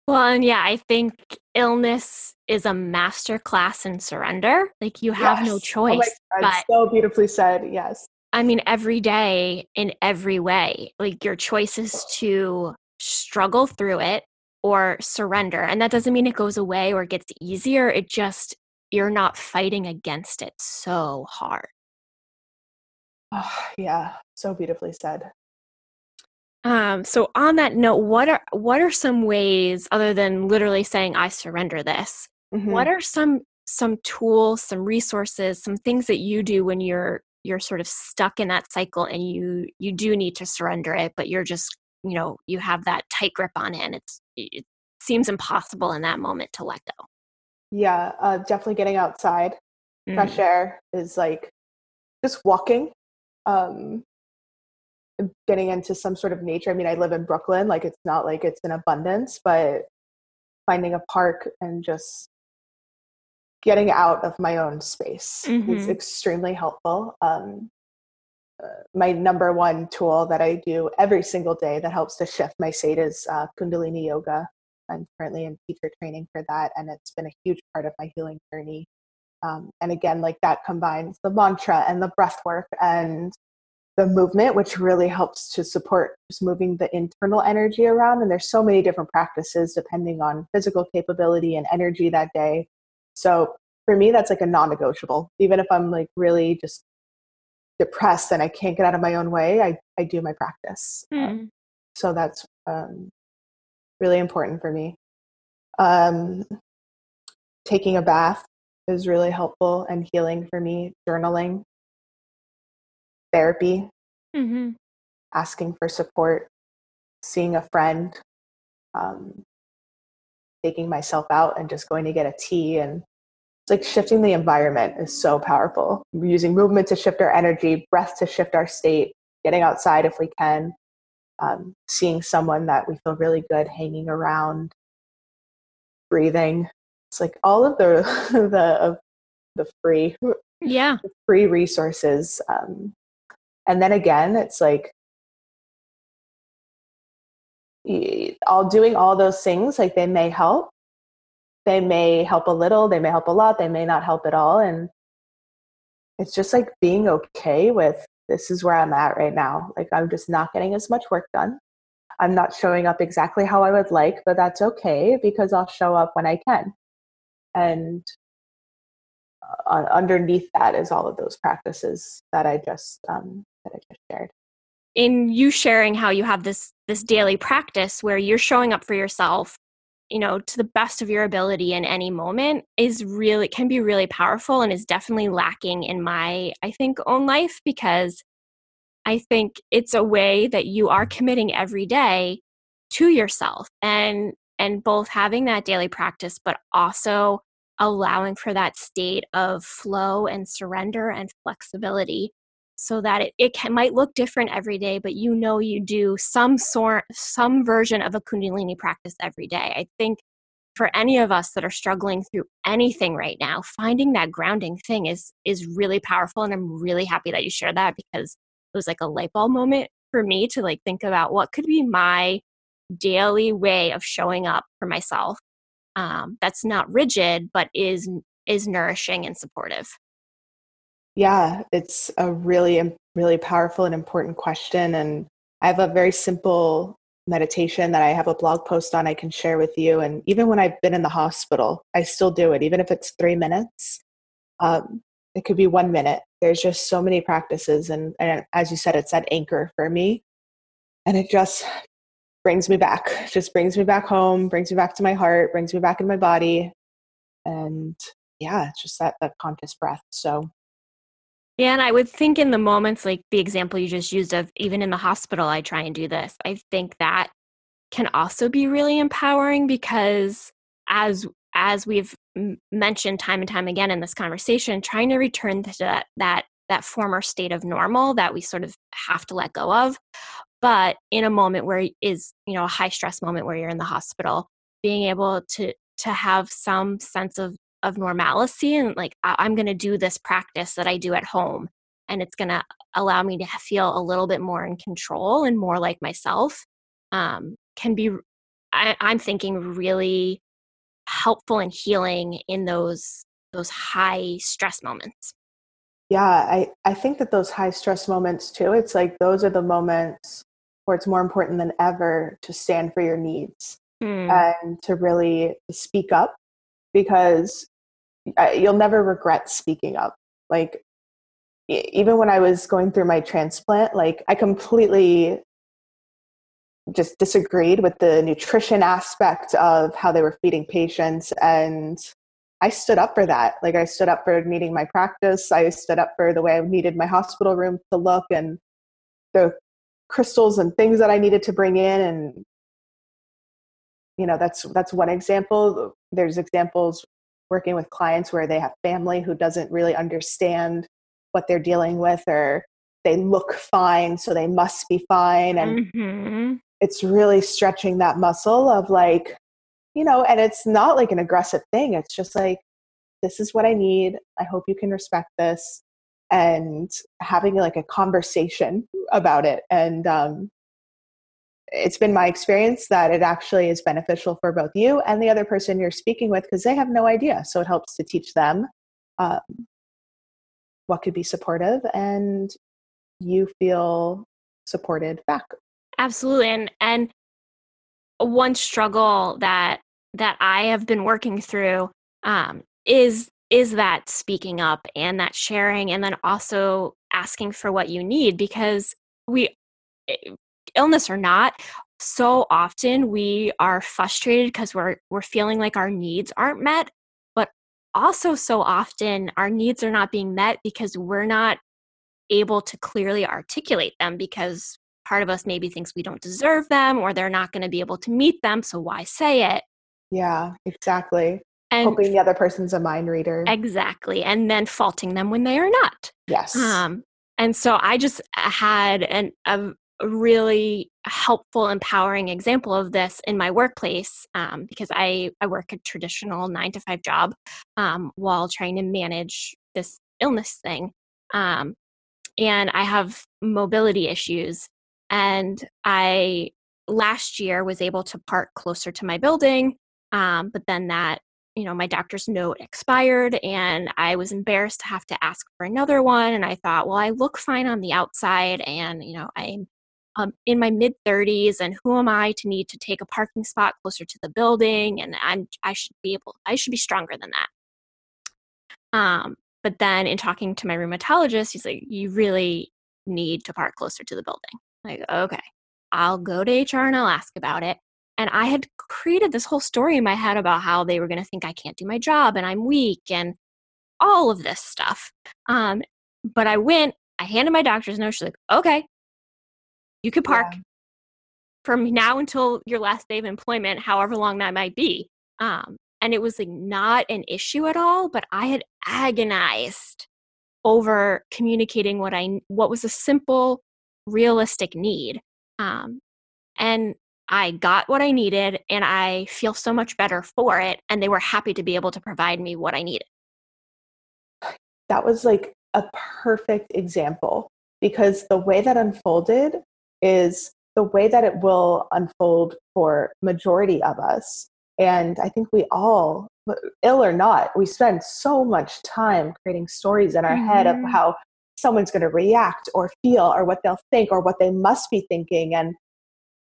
Speaker 1: well, and yeah, I think illness is a master class in surrender. Like you have yes. no choice.
Speaker 2: Oh but, so beautifully said. Yes.
Speaker 1: I mean, every day in every way, like your choice is to struggle through it or surrender. And that doesn't mean it goes away or gets easier. It just, you're not fighting against it so hard.
Speaker 2: Oh, yeah. So beautifully said.
Speaker 1: Um, so on that note, what are what are some ways other than literally saying I surrender this? Mm-hmm. What are some some tools, some resources, some things that you do when you're you're sort of stuck in that cycle and you you do need to surrender it, but you're just you know you have that tight grip on it and it's it seems impossible in that moment to let go.
Speaker 2: Yeah, uh, definitely getting outside. Mm. Fresh air is like just walking. Um, getting into some sort of nature. I mean, I live in Brooklyn, like it's not like it's in abundance, but finding a park and just getting out of my own space mm-hmm. is extremely helpful. Um, uh, my number one tool that I do every single day that helps to shift my state is uh, Kundalini Yoga. I'm currently in teacher training for that, and it's been a huge part of my healing journey. Um, and again, like that combines the mantra and the breath work and the movement, which really helps to support just moving the internal energy around. And there's so many different practices depending on physical capability and energy that day. So for me, that's like a non negotiable. Even if I'm like really just depressed and I can't get out of my own way, I, I do my practice. Mm. Um, so that's um, really important for me. Um, taking a bath is really helpful and healing for me. Journaling therapy, mm-hmm. asking for support, seeing a friend, um, taking myself out and just going to get a tea and it's like shifting the environment is so powerful. We're using movement to shift our energy, breath to shift our state, getting outside if we can, um, seeing someone that we feel really good hanging around, breathing. It's like all of the the the free
Speaker 1: yeah.
Speaker 2: the free resources um, and then again it's like all doing all those things like they may help. They may help a little they may help a lot they may not help at all and it's just like being okay with this is where i'm at right now. Like i'm just not getting as much work done. I'm not showing up exactly how i would like but that's okay because i'll show up when i can and uh, underneath that is all of those practices that i just um, that I just shared.
Speaker 1: In you sharing how you have this this daily practice where you're showing up for yourself, you know, to the best of your ability in any moment is really can be really powerful and is definitely lacking in my I think own life because I think it's a way that you are committing every day to yourself and and both having that daily practice but also allowing for that state of flow and surrender and flexibility so that it, it can, might look different every day but you know you do some sort some version of a kundalini practice every day. I think for any of us that are struggling through anything right now finding that grounding thing is is really powerful and i'm really happy that you shared that because it was like a light bulb moment for me to like think about what could be my daily way of showing up for myself um, that's not rigid but is is nourishing and supportive.
Speaker 2: Yeah it's a really really powerful and important question and i have a very simple meditation that i have a blog post on i can share with you and even when i've been in the hospital i still do it even if it's three minutes um, it could be one minute. There's just so many practices and, and as you said it's that anchor for me and it just brings me back just brings me back home brings me back to my heart brings me back in my body. And yeah it's just that that conscious breath so.
Speaker 1: Yeah and i would think in the moments like the example you just used of even in the hospital i try and do this. I think that can also be really empowering because as as we've mentioned time and time again in this conversation trying to return to that that that former state of normal that we sort of have to let go of but in a moment where is you know a high stress moment where you're in the hospital being able to to have some sense of of normalcy and like i'm going to do this practice that i do at home and it's going to allow me to feel a little bit more in control and more like myself um, can be I, i'm thinking really helpful and healing in those those high stress moments.
Speaker 2: Yeah i i think that those high stress moments too it's like those are the moments where it's more important than ever to stand for your needs mm. and to really speak up because you'll never regret speaking up. Like even when i was going through my transplant like i completely just disagreed with the nutrition aspect of how they were feeding patients and i stood up for that. Like i stood up for needing my practice. I stood up for the way i needed my hospital room to look and the crystals and things that i needed to bring in and you know that's that's one example. There's examples working with clients where they have family who doesn't really understand what they're dealing with or they look fine so they must be fine and mm-hmm. it's really stretching that muscle of like you know and it's not like an aggressive thing. It's just like this is what i need. I hope you can respect this and having like a conversation about it and um, it's been my experience that it actually is beneficial for both you and the other person you're speaking with because they have no idea so it helps to teach them um, what could be supportive and you feel supported back
Speaker 1: Absolutely. And and one struggle that that I have been working through um, is is that speaking up and that sharing and then also asking for what you need because we eh, illness or not so often we are frustrated because we're we're feeling like our needs aren't met but also so often our needs are not being met because we're not able to clearly articulate them because part of us maybe thinks we don't deserve them or they're not going to be able to meet them so why say it?
Speaker 2: Yeah exactly and hoping the other person's a mind reader.
Speaker 1: Exactly and then faulting them when they are not.
Speaker 2: Yes. Um
Speaker 1: and so i just had an a really helpful empowering example of this in my workplace um, because I, I work a traditional nine to five job um, while trying to manage this illness thing. Um, and i have mobility issues and I last year was able to park closer to my building. Um, but then that, you know, my doctor's note expired and I was embarrassed to have to ask for another one. And I thought, well, I look fine on the outside and, you know, I'm um, in my mid 30s and who am I to need to take a parking spot closer to the building? And I'm, I should be able, I should be stronger than that. Um, but then in talking to my rheumatologist, he's like, you really need to park closer to the building. Like, okay, I'll go to HR and I'll ask about it. And I had created this whole story in my head about how they were going to think I can't do my job and I'm weak and all of this stuff. Um, but I went, I handed my doctor's note. She's like, okay, you could park yeah. from now until your last day of employment, however long that might be. Um, and it was like not an issue at all, but I had agonized over communicating what I what was a simple realistic need. Um, and I got what I needed and I feel so much better for it. And they were happy to be able to provide me what I needed.
Speaker 2: That was like a perfect example because the way that unfolded is the way that it will unfold for majority of us and i think we all ill or not we spend so much time creating stories in our mm-hmm. head of mm-hmm. how someone's going to react or feel or what they'll think or what they must be thinking and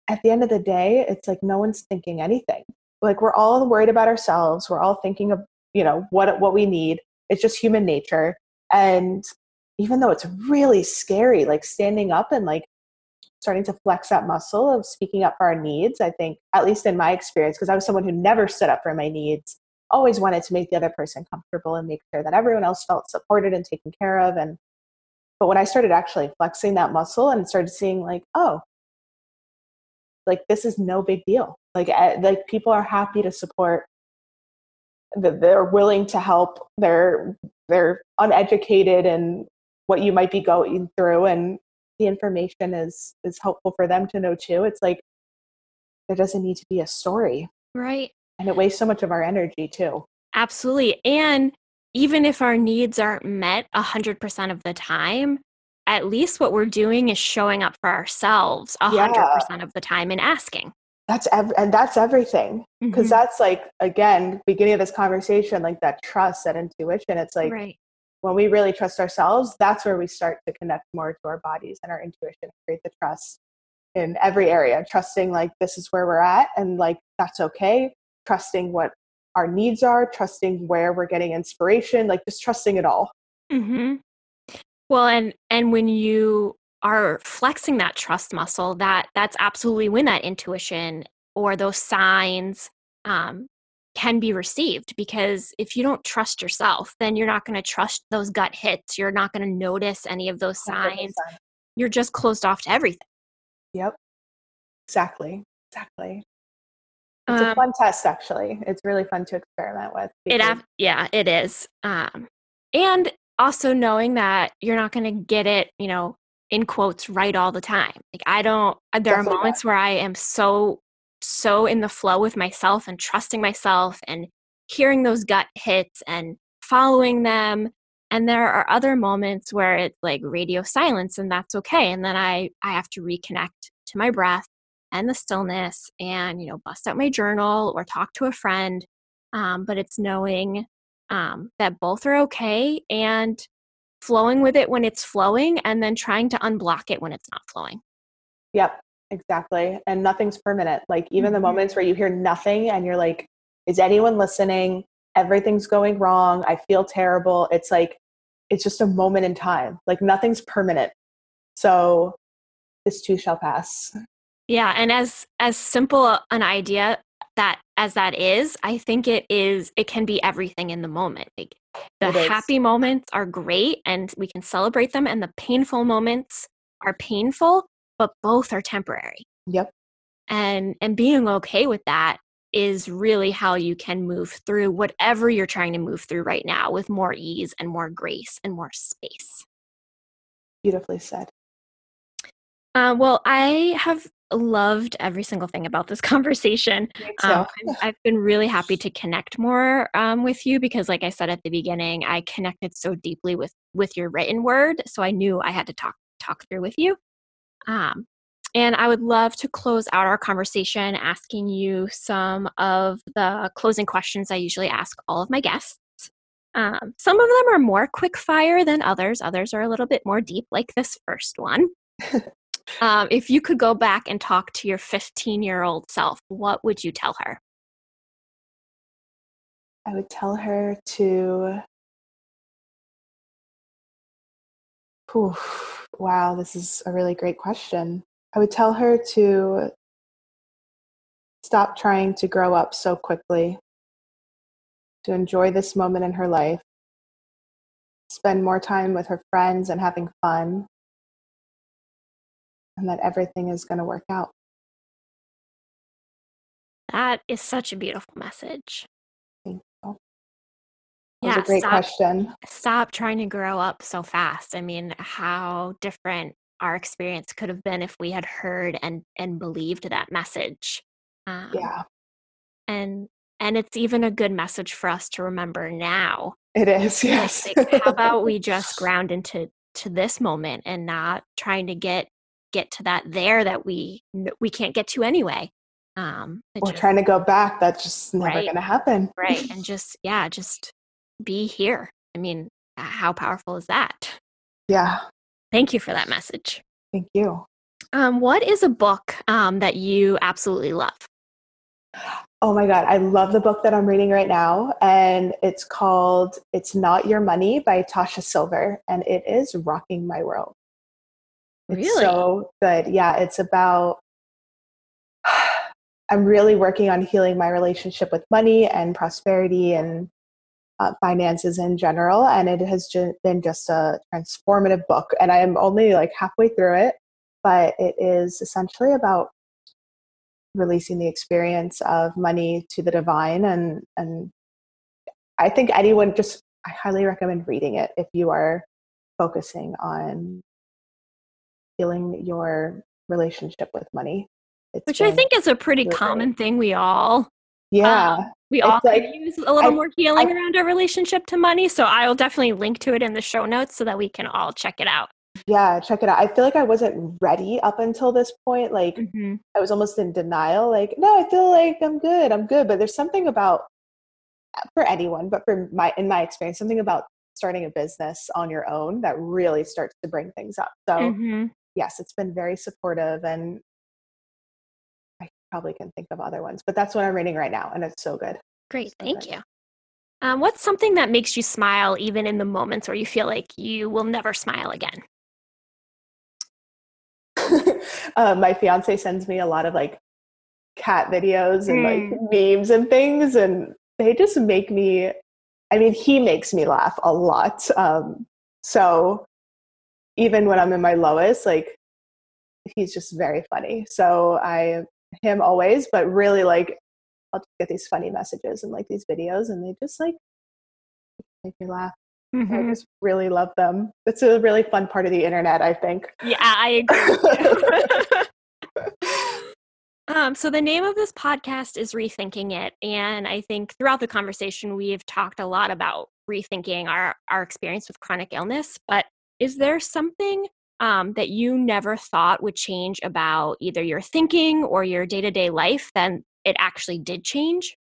Speaker 2: at the end of the day it's like no one's thinking anything like we're all worried about ourselves we're all thinking of you know what what we need it's just human nature and even though it's really scary like standing up and like starting to flex that muscle of speaking up for our needs. I think, at least in my experience, because I was someone who never stood up for my needs, always wanted to make the other person comfortable and make sure that everyone else felt supported and taken care of. And but when I started actually flexing that muscle and started seeing like, oh, like this is no big deal. Like eh, like people are happy to support. That they're willing to help. They're they're uneducated and what you might be going through and the information is is helpful for them to know too it's like there doesn't need to be a story
Speaker 1: right
Speaker 2: and it wastes so much of our energy too
Speaker 1: absolutely and even if our needs aren't met 100% of the time at least what we're doing is showing up for ourselves 100% yeah. of the time and asking
Speaker 2: that's ev- and that's everything because mm-hmm. that's like again beginning of this conversation like that trust that intuition it's like right when we really trust ourselves, that's where we start to connect more to our bodies and our intuition, create the trust in every area, trusting like this is where we're at and like that's okay, trusting what our needs are, trusting where we're getting inspiration, like just trusting it all.
Speaker 1: Mm-hmm. Well, and and when you are flexing that trust muscle, that that's absolutely when that intuition or those signs um, can be received because if you don't trust yourself then you're not going to trust those gut hits you're not going to notice any of those signs 100%. you're just closed off to everything.
Speaker 2: Yep. Exactly exactly. It's um, a fun test actually. It's really fun to experiment with
Speaker 1: it yeah it is um, and also knowing that you're not going to get it you know in quotes right all the time. Like i don't there Definitely are moments where i am so so in the flow with myself and trusting myself and hearing those gut hits and following them and there are other moments where it's like radio silence and that's okay and then i i have to reconnect to my breath and the stillness and you know bust out my journal or talk to a friend um, but it's knowing um, that both are okay and flowing with it when it's flowing and then trying to unblock it when it's not flowing
Speaker 2: yep Exactly. And nothing's permanent. Like even mm-hmm. the moments where you hear nothing and you're like, is anyone listening? Everything's going wrong. I feel terrible. It's like, it's just a moment in time. Like nothing's permanent. So this too shall pass.
Speaker 1: Yeah. And as, as simple an idea that as that is, I think it is, it can be everything in the moment. Like the happy moments are great and we can celebrate them and the painful moments are painful but both are temporary.
Speaker 2: Yep.
Speaker 1: And and being okay with that is really how you can move through whatever you're trying to move through right now with more ease and more grace and more space.
Speaker 2: Beautifully said.
Speaker 1: Uh, well, I have loved every single thing about this conversation. Um, I've been really happy to connect more um, with you because, like I said at the beginning, I connected so deeply with with your written word, so I knew I had to talk talk through with you. Um, and I would love to close out our conversation asking you some of the closing questions I usually ask all of my guests. Um, some of them are more quick fire than others, others are a little bit more deep, like this first one. um, if you could go back and talk to your 15 year old self, what would you tell her?
Speaker 2: I would tell her to. Oof Wow, this is a really great question. I would tell her to stop trying to grow up so quickly, to enjoy this moment in her life, spend more time with her friends and having fun, and that everything is going to work out.
Speaker 1: That is such a beautiful message.
Speaker 2: Thank you. That yeah, a great stop, question.
Speaker 1: Stop trying to grow up so fast. I mean, how different our experience could have been if we had heard and and believed that message.
Speaker 2: Um, yeah.
Speaker 1: And and it's even a good message for us to remember now.
Speaker 2: It is, yes.
Speaker 1: Like, how about we just ground into to this moment and not trying to get get to that there that we we can't get to anyway.
Speaker 2: Um, We're just, trying to go back. That's just never right, going to happen.
Speaker 1: Right. And just, yeah, just be here. I mean, how powerful is that?
Speaker 2: Yeah.
Speaker 1: Thank you for that message.
Speaker 2: Thank you.
Speaker 1: Um, what is a book um, that you absolutely love?
Speaker 2: Oh my God, I love the book that I'm reading right now. And it's called It's Not Your Money by Tosha Silver. And it is rocking my world. It's
Speaker 1: really?
Speaker 2: so good. Yeah, it's about I'm really working on healing my relationship with money and prosperity and uh, finances in general. And it has ju- been just a transformative book. And I am only like halfway through it, but it is essentially about releasing the experience of money to the divine. And, and I think anyone just, I highly recommend reading it if you are focusing on healing your relationship with money.
Speaker 1: It's Which I think is a pretty common thing we all
Speaker 2: yeah
Speaker 1: um, we all like, use a little I, more healing I, around our relationship to money so i will definitely link to it in the show notes so that we can all check it out
Speaker 2: yeah check it out i feel like i wasn't ready up until this point like mm-hmm. i was almost in denial like no i feel like i'm good i'm good but there's something about for anyone but for my in my experience something about starting a business on your own that really starts to bring things up so mm-hmm. Yes it's been very supportive and I probably can think of other ones, but that's what I'm reading right now, and it's so good.
Speaker 1: Great, so thank good. you. Um, what's something that makes you smile even in the moments where you feel like you will never smile again?
Speaker 2: uh, my fiance sends me a lot of like cat videos and mm. like memes and things, and they just make me. I mean, he makes me laugh a lot. Um, so even when I'm in my lowest, like he's just very funny. So I him always, but really like I'll get these funny messages and like these videos and they just like make me laugh. Mm-hmm. I just really love them. It's a really fun part of the internet, I think.
Speaker 1: Yeah, I agree. um, so the name of this podcast is Rethinking It. And I think throughout the conversation we've talked a lot about rethinking our, our experience with chronic illness. But is there something um, that you never thought would change about either your thinking or your day to day life, then it actually did change?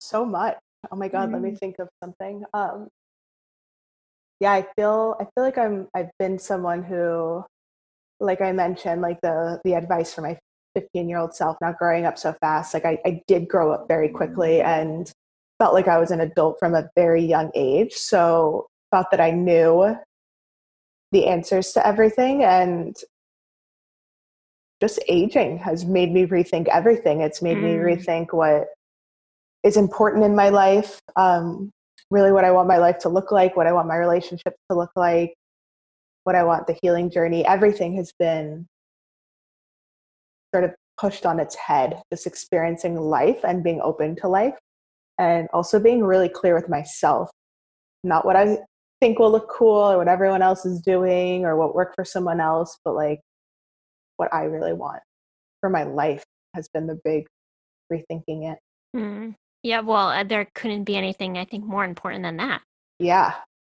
Speaker 2: So much. Oh my God, mm-hmm. let me mm. think of something. Um, yeah, I feel I feel like I'm I've been someone who, like I mentioned, like the the advice for my 15 year old self, not growing up so fast. Like I, I did grow up very quickly and felt like I was an adult from a very young age. So thought that I knew the answers to everything and just aging has made me rethink everything. It's made mm. me rethink what is important in my life, um, really what I want my life to look like, what I want my relationship to look like, what I want the healing journey. Everything has been sort of pushed on its head, just experiencing life and being open to life, and also being really clear with myself, not what I think will look cool or what everyone else is doing or what worked for someone else, but like what I really want for my life has been the big rethinking it.
Speaker 1: Mm. Yeah, well, uh, there couldn't be anything I think more important than that.
Speaker 2: Yeah,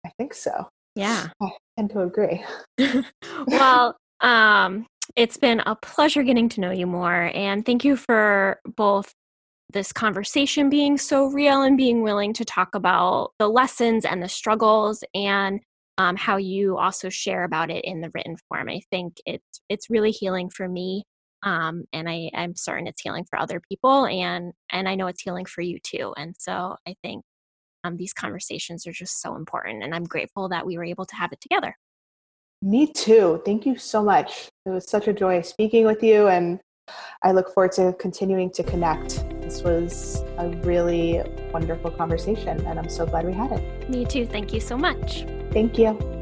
Speaker 2: I think so.
Speaker 1: Yeah.
Speaker 2: I tend to agree.
Speaker 1: well, um, it's been a pleasure getting to know you more. And thank you for both this conversation being so real and being willing to talk about the lessons and the struggles and um, how you also share about it in the written form. I think it's it's really healing for me, um, and I, I'm certain it's healing for other people, and and I know it's healing for you too. And so I think um, these conversations are just so important, and I'm grateful that we were able to have it together.
Speaker 2: Me too. Thank you so much. It was such a joy speaking with you, and I look forward to continuing to connect. This was a really wonderful conversation, and I'm so glad we had it.
Speaker 1: Me too. Thank you so much.
Speaker 2: Thank you.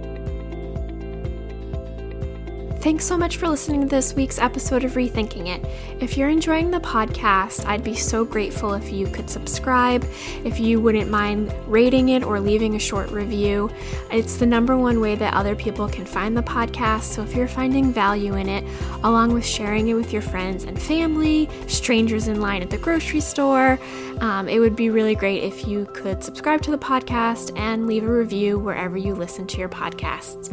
Speaker 1: Thanks so much for listening to this week's episode of Rethinking It. If you're enjoying the podcast, I'd be so grateful if you could subscribe, if you wouldn't mind rating it or leaving a short review. It's the number one way that other people can find the podcast. So if you're finding value in it, along with sharing it with your friends and family, strangers in line at the grocery store, um, it would be really great if you could subscribe to the podcast and leave a review wherever you listen to your podcasts.